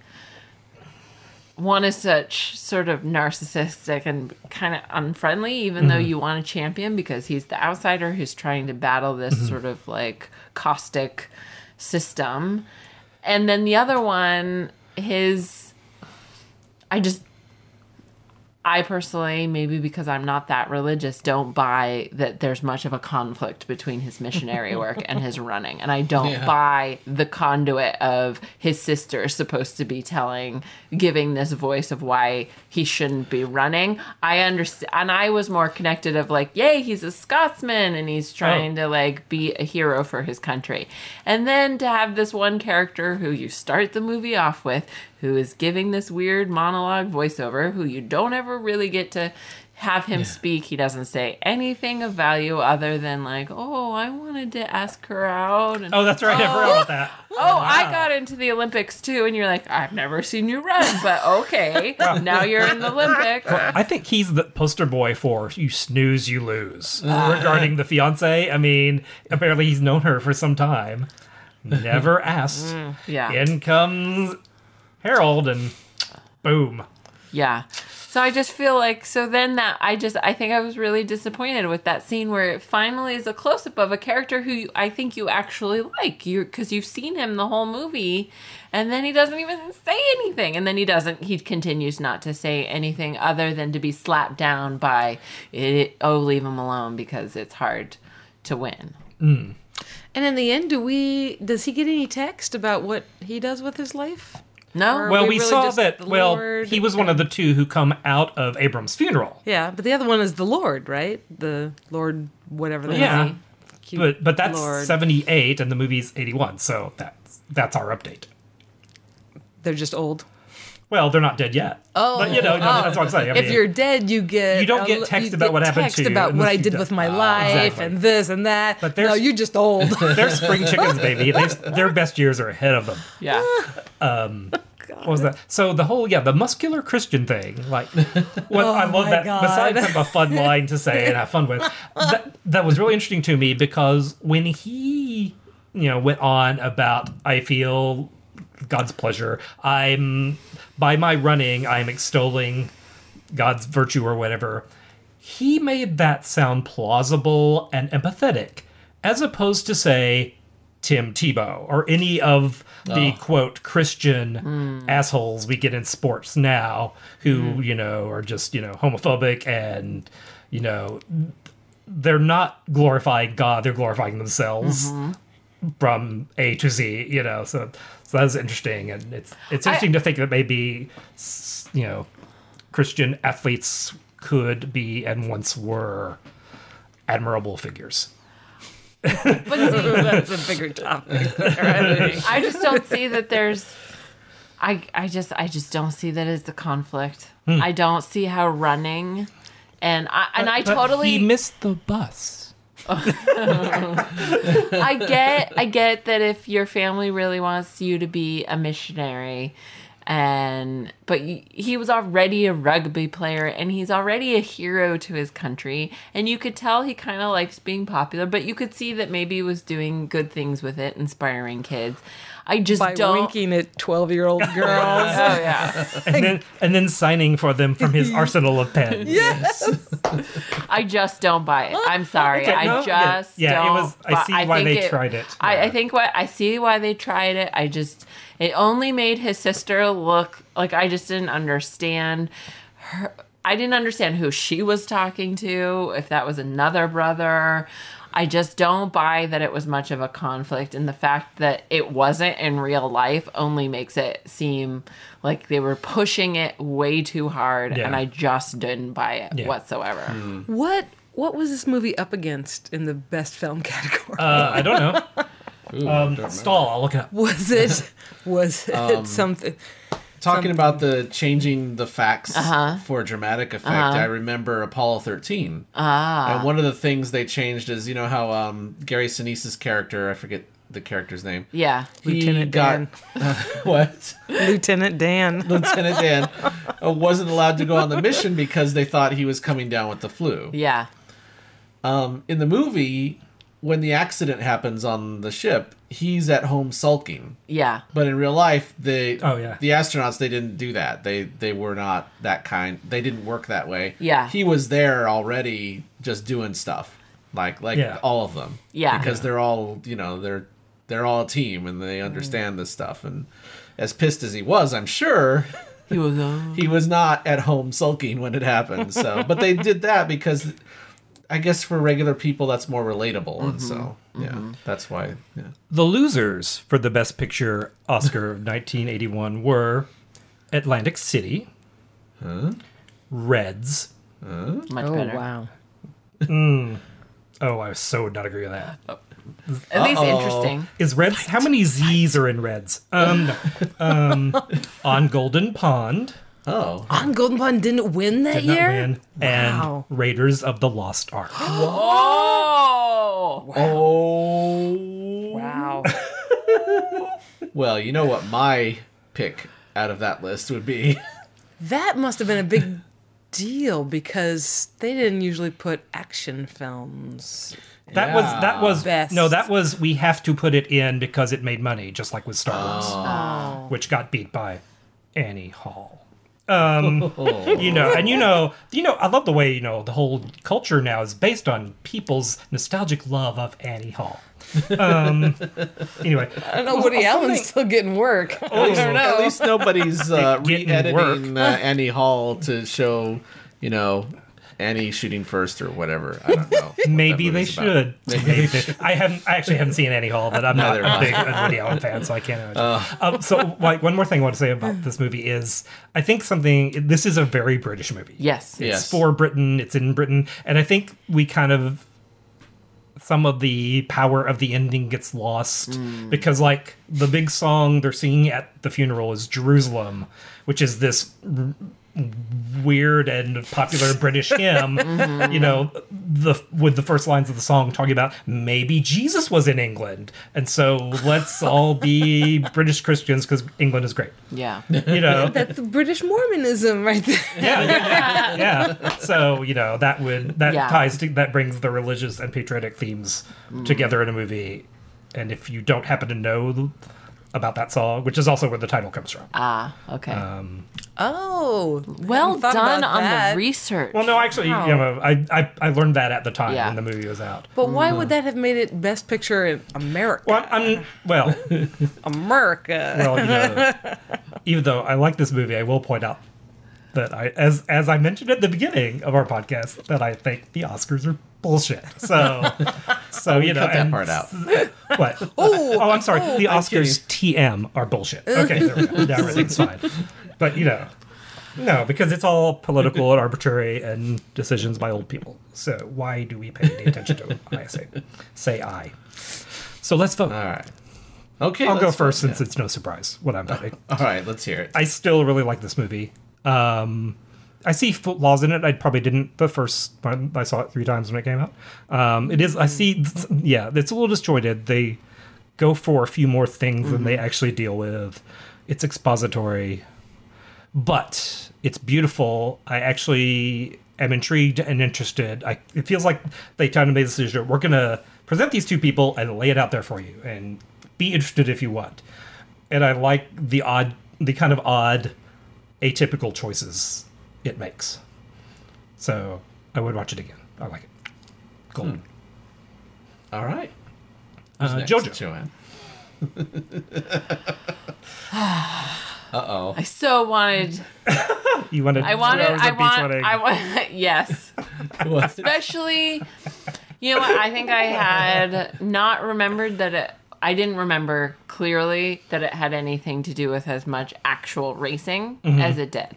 one is such sort of narcissistic and kind of unfriendly even though mm-hmm. you want to champion because he's the outsider who's trying to battle this mm-hmm. sort of like caustic system. And then the other one his i just I personally, maybe because I'm not that religious, don't buy that there's much of a conflict between his missionary work and his *laughs* running. And I don't Yeah. buy the conduit of his sister is supposed to be telling, giving this voice of why he shouldn't be running. I understand. And I was more connected of like, yay, he's a Scotsman and he's oh. trying to like be a hero for his country. And then to have this one character who you start the movie off with, who is giving this weird monologue voiceover, who you don't ever really get to have him speak. He doesn't say anything of value other than like, "Oh, I wanted to ask her out." And, Oh, that's right. I forgot about that. oh, oh I got into the Olympics too, and you're like, "I've never seen you run, but okay, *laughs* now you're in the Olympics." I think he's the poster boy for you snooze, you lose. *laughs* Ah. Regarding the fiance, I mean, apparently he's known her for some time. Never *laughs* mm, asked. Yeah, In comes Harold, and boom. Yeah. So I just feel like so then that I just I think I was really disappointed with that scene where it finally is a close up of a character who you, I think you actually like you because you've seen him the whole movie and then he doesn't even say anything and then he doesn't he continues not to say anything other than to be slapped down by it, oh leave him alone because it's hard to win. Hmm. And in the end, do we? Does he get any text about what he does with his life? No. Or- Well, we we, really saw that. Well, Lord he was one of the two who come out of Abrahams' funeral. Yeah, but the other one is the Lord, right? The Lord, whatever. That Yeah. is. Cute But but that's Lord. seventy eight, and the movie's eighty one. So that's that's our update. They're just old. Well, they're not dead yet. Oh, but you know, that's what I'm saying. I if mean, you're dead, you get You don't get li- text you about get what happened text to you text about what I did die. with my Ah, life exactly. and this and that. But no, there's- you're just old. *laughs* they're spring chickens, baby. They've, their *laughs* best years are ahead of them. yeah. What was that? So the whole yeah, the muscular Christian thing, like what I love Oh my that. God. Besides kind of a fun *laughs* line to say and have fun with, that that was really interesting to me because when he you know went on about I feel God's pleasure, I'm by my running, I'm extolling God's virtue or whatever. He made that sound plausible and empathetic, as opposed to say Tim Tebow or any of the oh. quote Christian assholes we get in sports now who, hmm. you know, are just, you know, homophobic and, you know, they're not glorifying God, they're glorifying themselves mm-hmm. From A to Z, you know. So so that's interesting and it's it's interesting to think that maybe you know, Christian athletes could be and once were admirable figures. But see, *laughs* That's a bigger topic. I just don't *laughs* see that there's I I just I just don't see that as the conflict. Hmm. I don't see how running and I and I But totally he missed the bus. *laughs* I get I get that if your family really wants you to be a missionary and but he was already a rugby player and he's already a hero to his country. And you could tell he kind of likes being popular but you could see that maybe he was doing good things with it inspiring kids i just By don't winking at twelve-year-old *laughs* oh, girls. oh yeah *laughs* And then and then signing for them from his *laughs* arsenal of pens. Yes, I just don't buy it. I'm sorry. Okay, I no, yeah, just yeah, it don't. was- I buy- see why think they tried it. I, Yeah. I think what I see why they tried it. I just it only made his sister look like I just didn't understand her. I didn't understand who she was talking to. If that was another brother. I just don't buy that it was much of a conflict, and the fact that it wasn't in real life only makes it seem like they were pushing it way too hard, Yeah. and I just didn't buy it Yeah. whatsoever. what What was this movie up against in the best film *laughs* category? Uh, I don't know. *laughs* Ooh, Um, don't stall. I'll look it up. was it? *laughs* Was it Um, something? Talking about the changing the facts Uh-huh. for dramatic effect, I remember Apollo 13. Ah. And one of the things they changed is, you know how um, Gary Sinise's character, I forget the character's name. Yeah. He Lieutenant got *laughs* what? Lieutenant Dan. *laughs* Lieutenant Dan uh, wasn't allowed to go on the mission because they thought he was coming down with the flu. Yeah. Um, in the movie, when the accident happens on the ship, he's at home sulking. Yeah. But in real life, the Oh, yeah. the astronauts they didn't do that. They they were not that kind. They didn't work that way. Yeah. he was there already, just doing stuff like like Yeah. all of them. Yeah. because they're all you know they're they're all a team and they understand this stuff. And as pissed as he was, I'm sure He was uh, *laughs* he was not at home sulking when it happened. So, but they did that because I guess for regular people that's more relatable, and so yeah, that's why. Yeah. The losers for the Best Picture Oscar of *laughs* 1981 were Atlantic City, Reds. much Oh better. wow. Oh, I so would not agree with that. At least Uh-oh. interesting. Is Reds? How many Z's are in Reds? Um, no. *laughs* um, on Golden Pond Oh, On Golden Pond didn't win that did not year. win, Wow. and Raiders of the Lost Ark. *gasps* Oh, oh. Wow. *laughs* Well, you know what my pick out of that list would be. *laughs* that must have been a big deal because they didn't usually put action films. That was that was Best. no, that was we have to put it in because it made money, just like with Star Wars, Oh. oh. which got beat by Annie Hall. Um, *laughs* you know, and you know, you know, I love the way you know the whole culture now is based on people's nostalgic love of Annie Hall. Um, *laughs* anyway, I don't know. Woody Allen's still getting work. *laughs* I don't know. At least nobody's uh, Getting re-editing uh, Annie Hall to show, you know, Annie shooting first or whatever. I don't know. *laughs* maybe they about. should. *laughs* Maybe they- *laughs* I haven't. I actually haven't seen Annie Hall, but I'm not Neither a have big uh, Woody Allen fan, so I can't imagine. um, so, like, one more thing I want to say about this movie is, I think something. This is a very British movie. yes. It's Yes. for Britain. It's in Britain, and I think we kind of some of the power of the ending gets lost hmm. because, like, the big song they're singing at the funeral is Jerusalem, which is this r- weird and popular British hymn. *laughs* Mm-hmm. You know, the with the first lines of the song talking about maybe Jesus was in England, and so let's *laughs* all be British Christians because England is great. Yeah. You know, *laughs* That's British Mormonism right there. yeah, yeah, yeah. So you know that would that Yeah. ties to that brings the religious and patriotic themes mm. together in a movie. And if you don't happen to know th- about that song, which is also where the title comes from. Ah, okay. Um, Oh, well done on that. the research. Well, no, actually, Wow. you know, I, I I learned that at the time Yeah. when the movie was out. But why would that have made it Best Picture in America? Well, I'm well, *laughs* America. well, you know, even though I like this movie, I will point out that I, as as I mentioned at the beginning of our podcast, that I think the Oscars are bullshit. So, *laughs* so you know, Cut that part out. *laughs* What? *laughs* Oh, I'm sorry. the Oscars TM are bullshit. Okay, there we go. Everything's fine. But you know, no, because it's all political and arbitrary and decisions by old people. So why do we pay any attention to? I say, say I. So let's vote. All right. Okay. I'll go first vote, since it's no surprise what I'm voting. All right, let's hear it. I still really like this movie. Um, I see flaws in it. I probably didn't the first time I saw it three times when it came out. Um, it is. I see. Yeah, it's a little disjointed. They go for a few more things than they actually deal with. It's expository, but it's beautiful. I actually am intrigued and interested. I, it feels like they kind of made the decision. We're gonna present these two people and lay it out there for you, and be interested if you want. And I like the odd, the kind of odd, atypical choices it makes. So I would watch it again. I like it. Cool. All right. Uh, Next, Jojo. Joanne. *sighs* uh oh. I so wanted. *laughs* You wanted. I wanted. two hours I of beach want. I want. *laughs* Yes. *laughs* Especially, you know what? I think I had not remembered that it. I didn't remember clearly that it had anything to do with as much actual racing as it did.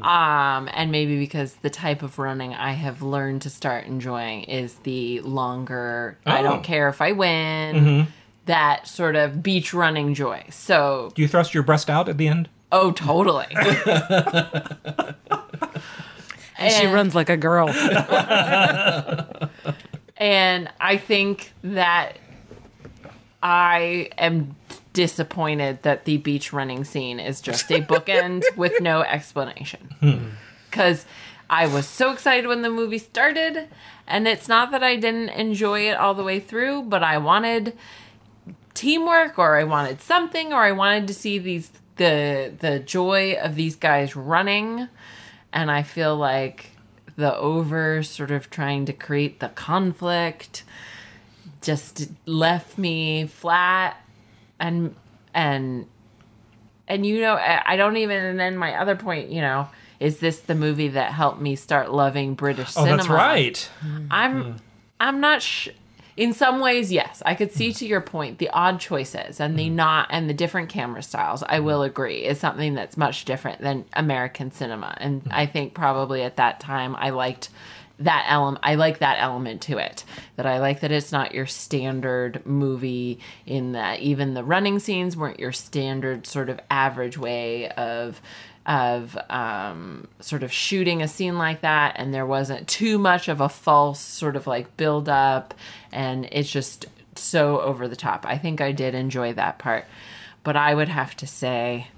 Um, and maybe because the type of running I have learned to start enjoying is the longer. I Oh. don't care if I win. That sort of beach running joy. So, Do you thrust your breast out at the end? oh, totally. *laughs* And she runs like a girl. *laughs* And I think that I am disappointed that the beach running scene is just a bookend *laughs* with no explanation. Hmm. Because I was so excited when the movie started, and it's not that I didn't enjoy it all the way through, but I wanted teamwork or I wanted something or I wanted to see these the the joy of these guys running and I feel like the over sort of trying to create the conflict just left me flat and and and you know, I don't even. And then my other point, you know, is this the movie that helped me start loving British Oh, cinema? that's right. Mm-hmm. I'm I'm not sh- in some ways yes I could see to your point the odd choices and the mm-hmm. not and the different camera styles I will agree is something that's much different than American cinema and mm-hmm. I think probably at that time I liked that element I like that element to it that I like that it's not your standard movie in that even the running scenes weren't your standard sort of average way of of um, sort of shooting a scene like that, and there wasn't too much of a false sort of like build up, and it's just so over the top. I think I did enjoy that part, but I would have to say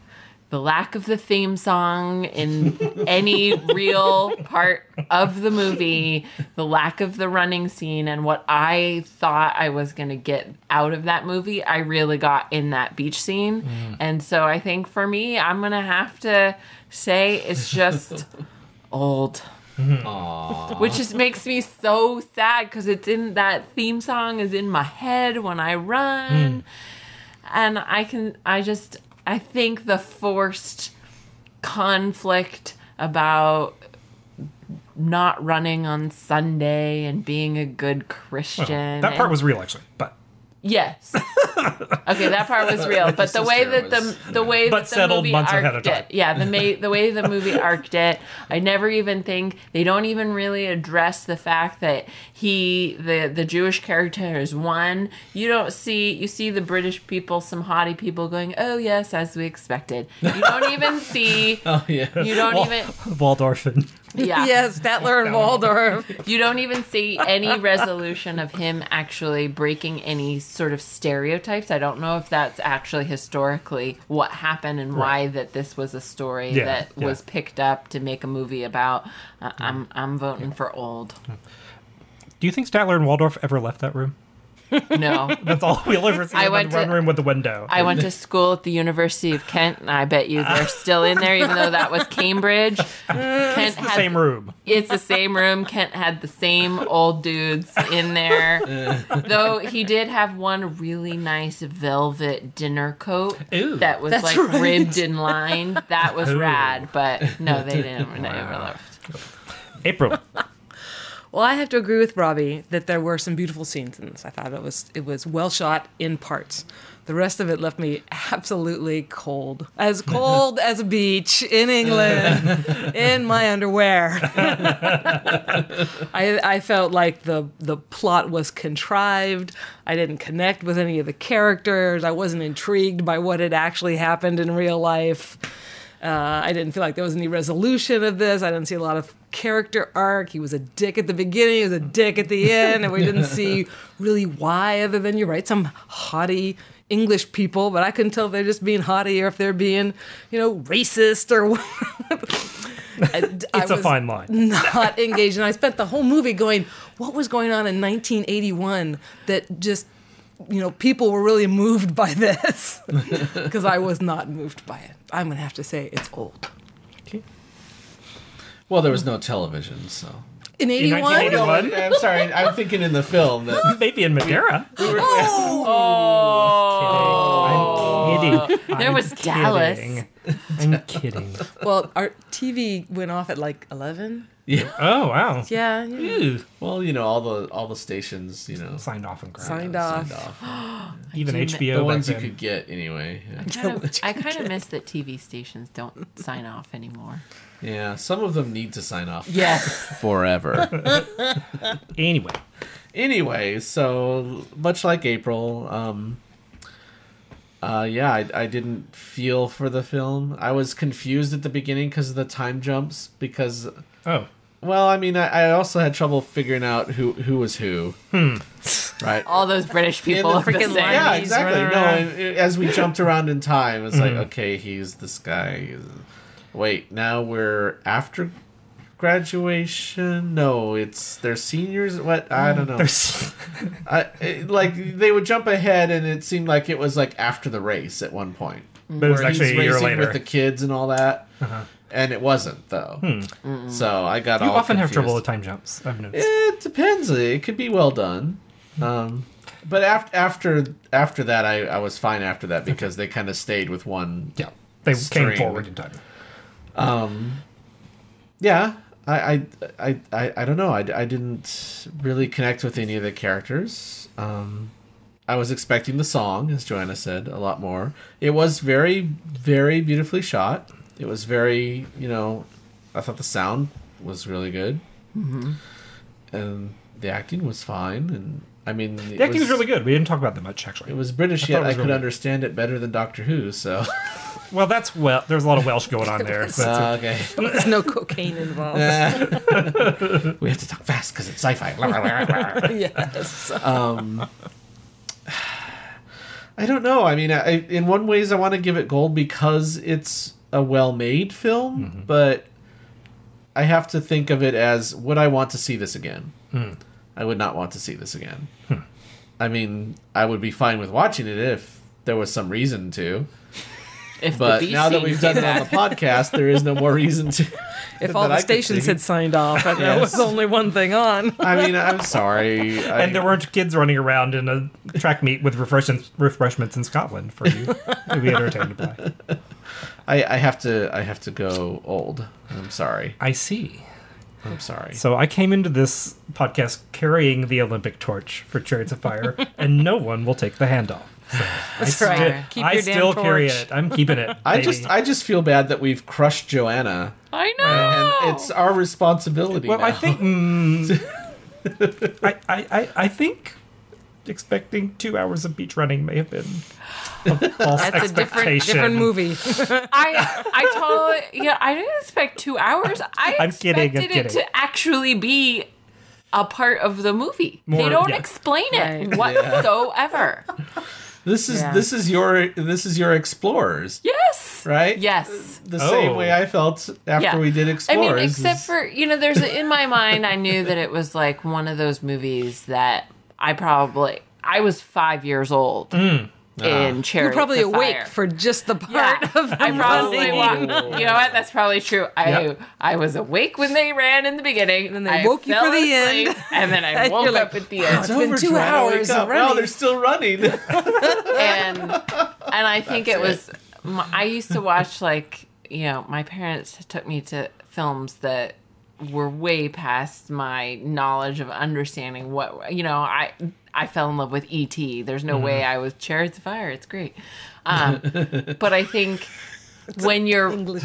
the lack of the theme song in any *laughs* real part of the movie, the lack of the running scene, and what I thought I was going to get out of that movie, I really got in that beach scene. Mm. And so I think for me, I'm going to have to say it's just *laughs* old. Which just makes me so sad because it's in that theme song is in my head when I run. Mm. And I can, I just, I think the forced conflict about not running on Sunday and being a good Christian. That part and- was real, actually. But Yes. okay, that part was real, but the way that the was- the way But that the settled movie months ahead of arced time. it, yeah, the ma- the way the movie arced it, I never even think they don't even really address the fact that he the the Jewish character is one. You don't see you see the British people, some haughty people going, "Oh yes, as we expected." You don't even see. *laughs* Oh yeah. You don't Wal- even. Waldorf and Yeah. *laughs* Yes, Statler and Waldorf. You don't even see any resolution of him actually breaking any sort of stereotypes. I don't know if that's actually historically what happened and why that this was a story Yeah, that yeah. was picked up to make a movie about. Uh, I'm I'm voting for old. Do you think Statler and Waldorf ever left that room? No. *laughs* That's all we'll ever see. I went the run to- room with the window. I went to school at the University of Kent, and I bet you they're still in there, even though that was Cambridge. Kent *laughs* it's the same room. It's the same room. Kent had the same old dudes in there. *laughs* Though he did have one really nice velvet dinner coat Ooh. that was like right. ribbed and lined. That was Ooh. rad, but no, they didn't. They never left. April. Well, I have to agree with Robbie that there were some beautiful scenes in this. I thought it was it was well shot in parts. The rest of it left me *laughs* absolutely cold, as *laughs* cold as a beach in England, *laughs* in my underwear. I I felt like the the plot was contrived. I didn't connect with any of the characters. I wasn't intrigued by what had actually happened in real life. Uh, I didn't feel like there was any resolution of this. I didn't see a lot of character arc. He was a dick at the beginning, he was a dick at the *laughs* end, and we didn't see really why, other than you're right, some haughty English people, but I couldn't tell if they're just being haughty or if they're being, you know, racist or what. *laughs* It's a fine line. Not engaged. And I spent the whole movie going, what was going on in 1981 that just, you know, people were really moved by this? *laughs* Because I was not moved by it. I'm going to have to say it's old. Okay. Well, there was no television, so. In 81? 1981? I'm sorry. I'm thinking in the film that. *laughs* Maybe in Madeira. Oh, *laughs* I'm kidding. Oh. There I'm was Dallas. Kidding. *laughs* I'm kidding. Well, our TV went off at like 11. Yeah. Oh wow. Yeah. yeah. Ew. Well, you know all the all the stations, you know, Signed off and crap. Signed signed off. off. *gasps* *gasps* Even HBO. The back ones you could get anyway. Yeah. kind of, I kind of miss that TV stations don't sign off anymore. yeah, some of them need to sign off Yes. *laughs* forever. Anyway, anyway, so much like April, um, uh, yeah, I, I didn't feel for the film. I was confused at the beginning because of the time jumps. Because, oh, well, I mean, I, I also had trouble figuring out who who was who. Right. All those British people the are the freaking same. yeah, exactly. No, and as we jumped around in time, it's like, okay, he's this guy. He's- Wait, now we're after graduation. No, it's they're seniors. What I don't know. *laughs* I, it, like they would jump ahead, and it seemed like it was like after the race at one point. but it was where actually a year later. Uh-huh. with the kids and all that, and it wasn't though. So I got you all often have trouble with time jumps. I've noticed. It depends. It could be well done. Um, but after after after that, I, I was fine after that because they kind of stayed with one Yeah. they string. came forward in time. Um, yeah, I, I, I, I, I don't know. I, I didn't really connect with any of the characters. Um, I was expecting the song, as Joanna said, a lot more. It was very, very beautifully shot. It was very, you know, I thought the sound was really good, mm-hmm. and the acting was fine. And I mean, it The acting was was really good. We didn't talk about that much actually. It was British, I thought yet it I was could really- understand it better than Doctor Who. So *laughs* well, that's well. There's a lot of Welsh going on there. So it's uh, okay, There's no cocaine involved. *laughs* *laughs* we have to talk fast because it's sci-fi. Yes. um i don't know i mean I, in one ways i want to give it gold because it's a well-made film but i have to think of it as would i want to see this again i would not want to see this again. Hmm. I mean i would be fine with watching it if there was some reason to. If but now that we've done it on the *laughs* podcast there is no more reason to *laughs* If all the I stations had signed off and there was only one thing on. i mean i'm *laughs* sorry. I, and there weren't kids running around in a track meet with refreshments, refreshments in Scotland for you. To be entertained by. I, I have to i have to go old. I'm sorry. I see. I'm sorry So I came into this podcast carrying the Olympic torch for Chariots of Fire, *laughs* and no one will take the handoff. So That's I right. sti- Keep I your damn still carry it. I'm keeping it. I baby. just I just feel bad that we've crushed Joanna, I know. and it's our responsibility. well, I think. mm, *laughs* I, I, I, I think expecting two hours of beach running may have been a *laughs* false That's a different different movie. *laughs* I I totally yeah. I didn't expect two hours. I I'm kidding, I'm expected it kidding. to actually be a part of the movie. More- they don't yeah. explain it Right. whatsoever. *laughs* this is Yeah. this is your this is your explorers, Yes. right? Yes. The Oh. same way oh. I felt after Yeah. we did I explorers. mean, except is- for you know, there's in my mind, I knew that it was like one of those movies that I probably I was five years old Mm. Ah. in You're probably of awake Fire. for just the Yeah, part of I them probably running. wa- You know what? That's probably true. I Yep. I was awake when they ran in the beginning, And then they I woke you fell for the asleep, end. and then I *laughs* woke like, up at the end. it's been over, two hours up. of No, running. they're still running. *laughs* and and I think it was. my- I used to watch like you know my parents took me to films that were way past my knowledge of understanding what you know I I fell in love with ET. There's no way I was Chariots of Fire. It's great, um, *laughs* but I think when you're English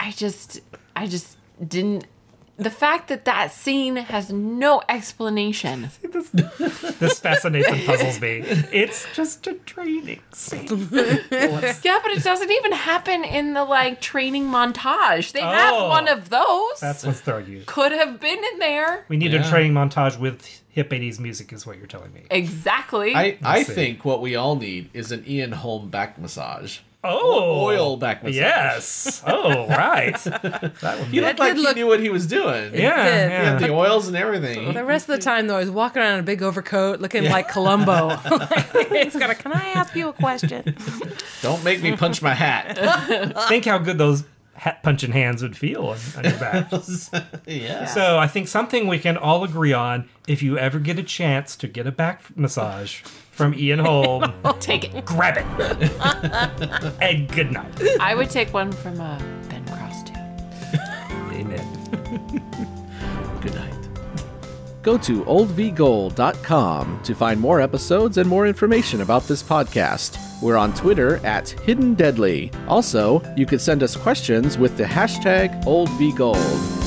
I just I just didn't the fact that that scene has no explanation This fascinates and puzzles me. It's just a training scene. *laughs* Yeah, but it doesn't even happen in the like training montage. They Oh. have one of those. That's what's throwing you. Could have been in there. We need Yeah. a training montage with hip 80s music, is what you're telling me. Exactly. I I see. think what we all need is an Ian Holm back massage. Oh, Oil back massage. Yes. Oh, right. *laughs* That would He looked did like he knew what he was doing. Yeah, did. He had yeah. the oils and everything. The rest of the time, though, he's walking around in a big overcoat, looking like Columbo. *laughs* he's gonna. Can I ask you a question? *laughs* Don't make me punch my hat. Think how good those hat punching hands would feel on, on your back. yeah. So I think something we can all agree on: if you ever get a chance to get a back massage from *laughs* Ian Holm, take it. grab it. *laughs* and good night. I would take one from uh, Ben Cross too. *laughs* Amen. Good night. Go to oldvgold.com to find more episodes and more information about this podcast. We're on Twitter at Hidden Deadly. Also, you could send us questions with the hashtag OldVGold.